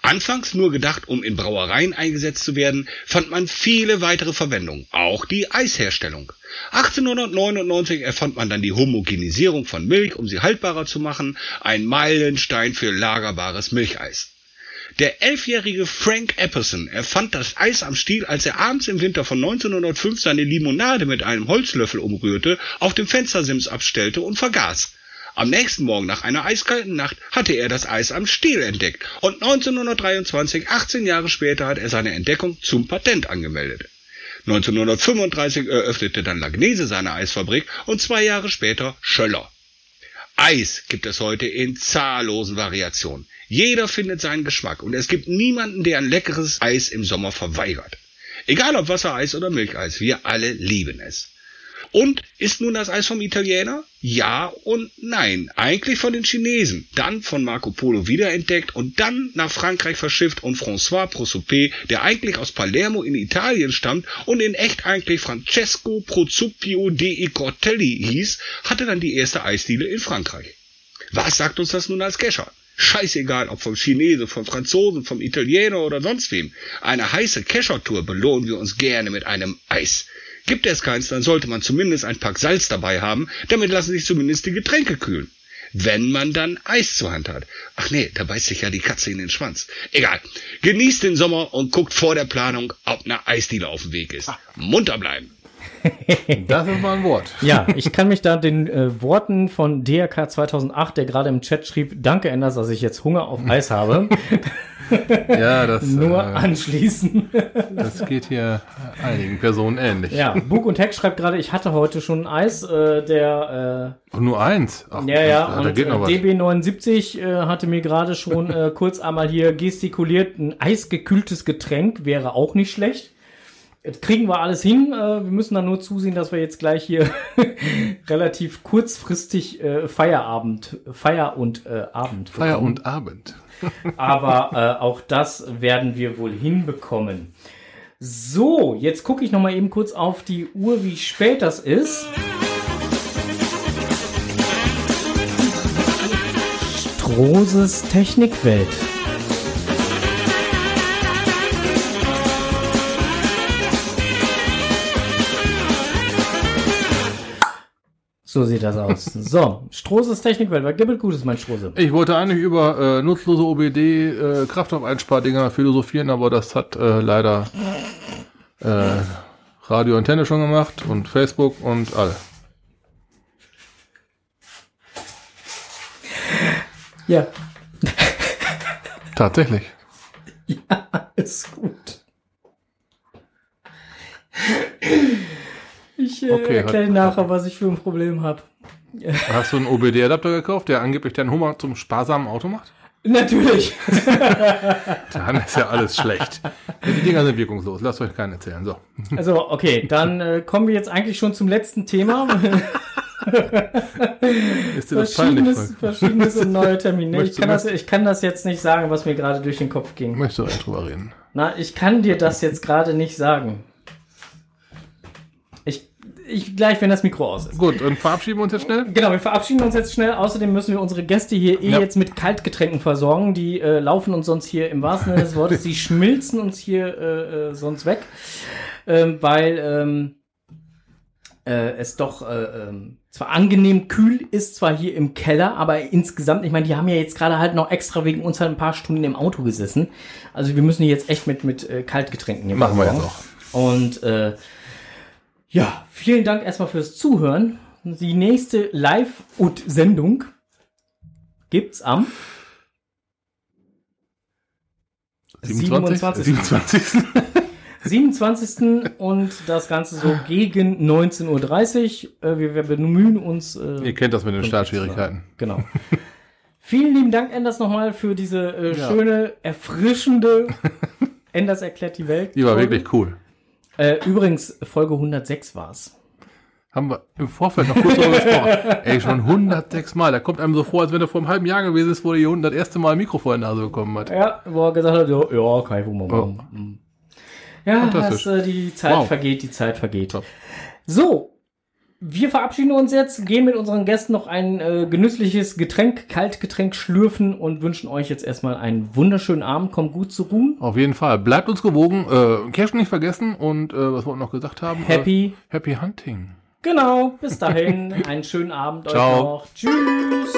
[SPEAKER 6] Anfangs nur gedacht, um in Brauereien eingesetzt zu werden, fand man viele weitere Verwendungen, auch die Eisherstellung. 1899 erfand man dann die Homogenisierung von Milch, um sie haltbarer zu machen, ein Meilenstein für lagerbares Milcheis. Der elfjährige Frank Epperson erfand das Eis am Stiel, als er abends im Winter von 1905 seine Limonade mit einem Holzlöffel umrührte, auf dem Fenstersims abstellte und vergaß. Am nächsten Morgen nach einer eiskalten Nacht hatte er das Eis am Stiel entdeckt und 1923, 18 Jahre später, hat er seine Entdeckung zum Patent angemeldet. 1935 eröffnete dann Lagnese seine Eisfabrik und zwei Jahre später Schöller. Eis gibt es heute in zahllosen Variationen. Jeder findet seinen Geschmack und es gibt niemanden, der ein leckeres Eis im Sommer verweigert. Egal ob Wassereis oder Milcheis, wir alle lieben es. Und ist nun das Eis vom Italiener? Ja und nein. Eigentlich von den Chinesen, dann von Marco Polo wiederentdeckt und dann nach Frankreich verschifft und François Prosopé, der eigentlich aus Palermo in Italien stammt und in echt eigentlich Francesco Prosupio dei Cortelli hieß, hatte dann die erste Eisdiele in Frankreich. Was sagt uns das nun als Kescher? Scheißegal, ob vom Chinesen, vom Franzosen, vom Italiener oder sonst wem. Eine heiße Keschertour belohnen wir uns gerne mit einem Eis. Gibt es keins, dann sollte man zumindest ein Pack Salz dabei haben, damit lassen sich zumindest die Getränke kühlen. Wenn man dann Eis zur Hand hat. Ach nee, da beißt sich ja die Katze in den Schwanz. Egal. Genießt den Sommer und guckt vor der Planung, ob eine Eisdiele auf dem Weg ist. Munter bleiben.
[SPEAKER 1] Das ist mal ein Wort.
[SPEAKER 2] Ja, ich kann mich da den äh, Worten von DRK 2008, der gerade im Chat schrieb, danke Enders, dass ich jetzt Hunger auf Eis habe, (laughs)
[SPEAKER 1] Ja, das, (laughs)
[SPEAKER 2] nur
[SPEAKER 1] äh,
[SPEAKER 2] anschließen.
[SPEAKER 1] das geht hier einigen Personen ähnlich.
[SPEAKER 2] ja, Bug und Heck schreibt gerade, ich hatte heute schon Eis, äh, der
[SPEAKER 1] Und nur eins. Ach,
[SPEAKER 2] äh, ja, ja,
[SPEAKER 1] da,
[SPEAKER 2] und
[SPEAKER 1] da geht noch
[SPEAKER 2] äh, DB79 äh, hatte mir gerade schon äh, kurz einmal hier gestikuliert, ein eisgekühltes Getränk wäre auch nicht schlecht. Das kriegen wir alles hin. Äh, wir müssen dann nur zusehen, dass wir jetzt gleich hier (laughs) relativ kurzfristig äh, Feierabend, Feier und äh, Abend
[SPEAKER 1] Feier
[SPEAKER 2] bekommen.
[SPEAKER 1] und Abend.
[SPEAKER 2] Aber äh, auch das werden wir wohl hinbekommen. So, jetzt gucke ich noch mal eben kurz auf die Uhr, wie spät das ist. Stroses Technikwelt. So sieht das aus. (laughs) So, Stroses Technikwelt. Was gibt es Gutes, mein Strose?
[SPEAKER 1] Ich wollte eigentlich über äh, nutzlose OBD äh, Kraftstoffeinspardinger philosophieren, aber das hat äh, leider äh, Radio Antenne schon gemacht und Facebook und alle.
[SPEAKER 2] Ja,
[SPEAKER 1] Tatsächlich. (laughs)
[SPEAKER 2] ist gut. Ich äh,
[SPEAKER 1] Okay,
[SPEAKER 2] erkläre
[SPEAKER 1] hat-
[SPEAKER 2] nachher, was ich für ein Problem habe. (laughs)
[SPEAKER 1] Hast du einen OBD-Adapter gekauft, der angeblich deinen Hummer zum sparsamen Auto macht?
[SPEAKER 2] Natürlich. (laughs)
[SPEAKER 1] Dann ist ja alles schlecht. Die Dinger sind wirkungslos. Lasst euch keinen erzählen. So. (laughs)
[SPEAKER 2] Also, okay, dann äh, kommen wir jetzt eigentlich schon zum letzten Thema.
[SPEAKER 1] Ist dir das peinlich?
[SPEAKER 2] verschiedenes, und neue Termine. Ich kann, das, ich kann das jetzt nicht sagen, was mir gerade durch den Kopf ging.
[SPEAKER 1] Möchtest du drüber reden?
[SPEAKER 2] Na, ich kann dir das jetzt gerade nicht sagen. Ich, ich gleich, wenn das Mikro aus ist.
[SPEAKER 1] Gut, dann verabschieden wir uns jetzt schnell.
[SPEAKER 2] Genau, wir verabschieden uns jetzt schnell. Außerdem müssen wir unsere Gäste hier eh
[SPEAKER 1] Ja.
[SPEAKER 2] jetzt mit Kaltgetränken versorgen. Die äh, laufen uns sonst hier im wahrsten Sinne des Wortes, die schmilzen uns hier äh, äh, sonst weg, ähm, weil ähm, äh, es doch äh, ähm, zwar angenehm kühl ist, zwar hier im Keller, aber insgesamt, ich meine, die haben ja jetzt gerade halt noch extra wegen uns halt ein paar Stunden im Auto gesessen. Also wir müssen die jetzt echt mit, mit äh, Kaltgetränken hier
[SPEAKER 1] Machen wir jetzt
[SPEAKER 2] versorgen. Und äh, ja, vielen Dank erstmal fürs Zuhören. Die nächste Live-Sendung gibt's am 27.
[SPEAKER 1] 27.
[SPEAKER 2] 27. und das Ganze so gegen 19.30 Uhr. Äh, wir, wir bemühen uns. Äh,
[SPEAKER 1] Ihr kennt das mit den Startschwierigkeiten.
[SPEAKER 2] Genau. Vielen lieben Dank, Enders, nochmal für diese äh,
[SPEAKER 1] Ja.
[SPEAKER 2] schöne, erfrischende Enders erklärt die Welt.
[SPEAKER 1] Die war wirklich cool.
[SPEAKER 2] Äh, übrigens, Folge 106 war's.
[SPEAKER 1] Haben wir im Vorfeld noch kurz darüber gesprochen. (laughs) Ey, schon 106 Mal. Da kommt einem so vor, als wenn er vor einem halben Jahr gewesen ist, wo er das erste Mal ein Mikro vor der Nase bekommen hat.
[SPEAKER 2] Ja, wo er gesagt hat, ja, ja kann ich wohl mal machen. Ja, das,
[SPEAKER 1] Fantastisch.
[SPEAKER 2] äh, die Zeit
[SPEAKER 1] Wow.
[SPEAKER 2] vergeht, die Zeit vergeht.
[SPEAKER 1] Top.
[SPEAKER 2] So, wir verabschieden uns jetzt, gehen mit unseren Gästen noch ein äh, genüssliches Getränk, Kaltgetränk schlürfen und wünschen euch jetzt erstmal einen wunderschönen Abend. Kommt gut zu ruhen.
[SPEAKER 1] Auf jeden Fall. Bleibt uns gewogen. Äh, Cash nicht vergessen. Und äh, was wir noch gesagt haben.
[SPEAKER 2] Happy.
[SPEAKER 1] Äh, happy Hunting.
[SPEAKER 2] Genau, bis dahin. einen schönen Abend euch
[SPEAKER 1] Ciao.
[SPEAKER 2] noch. Tschüss.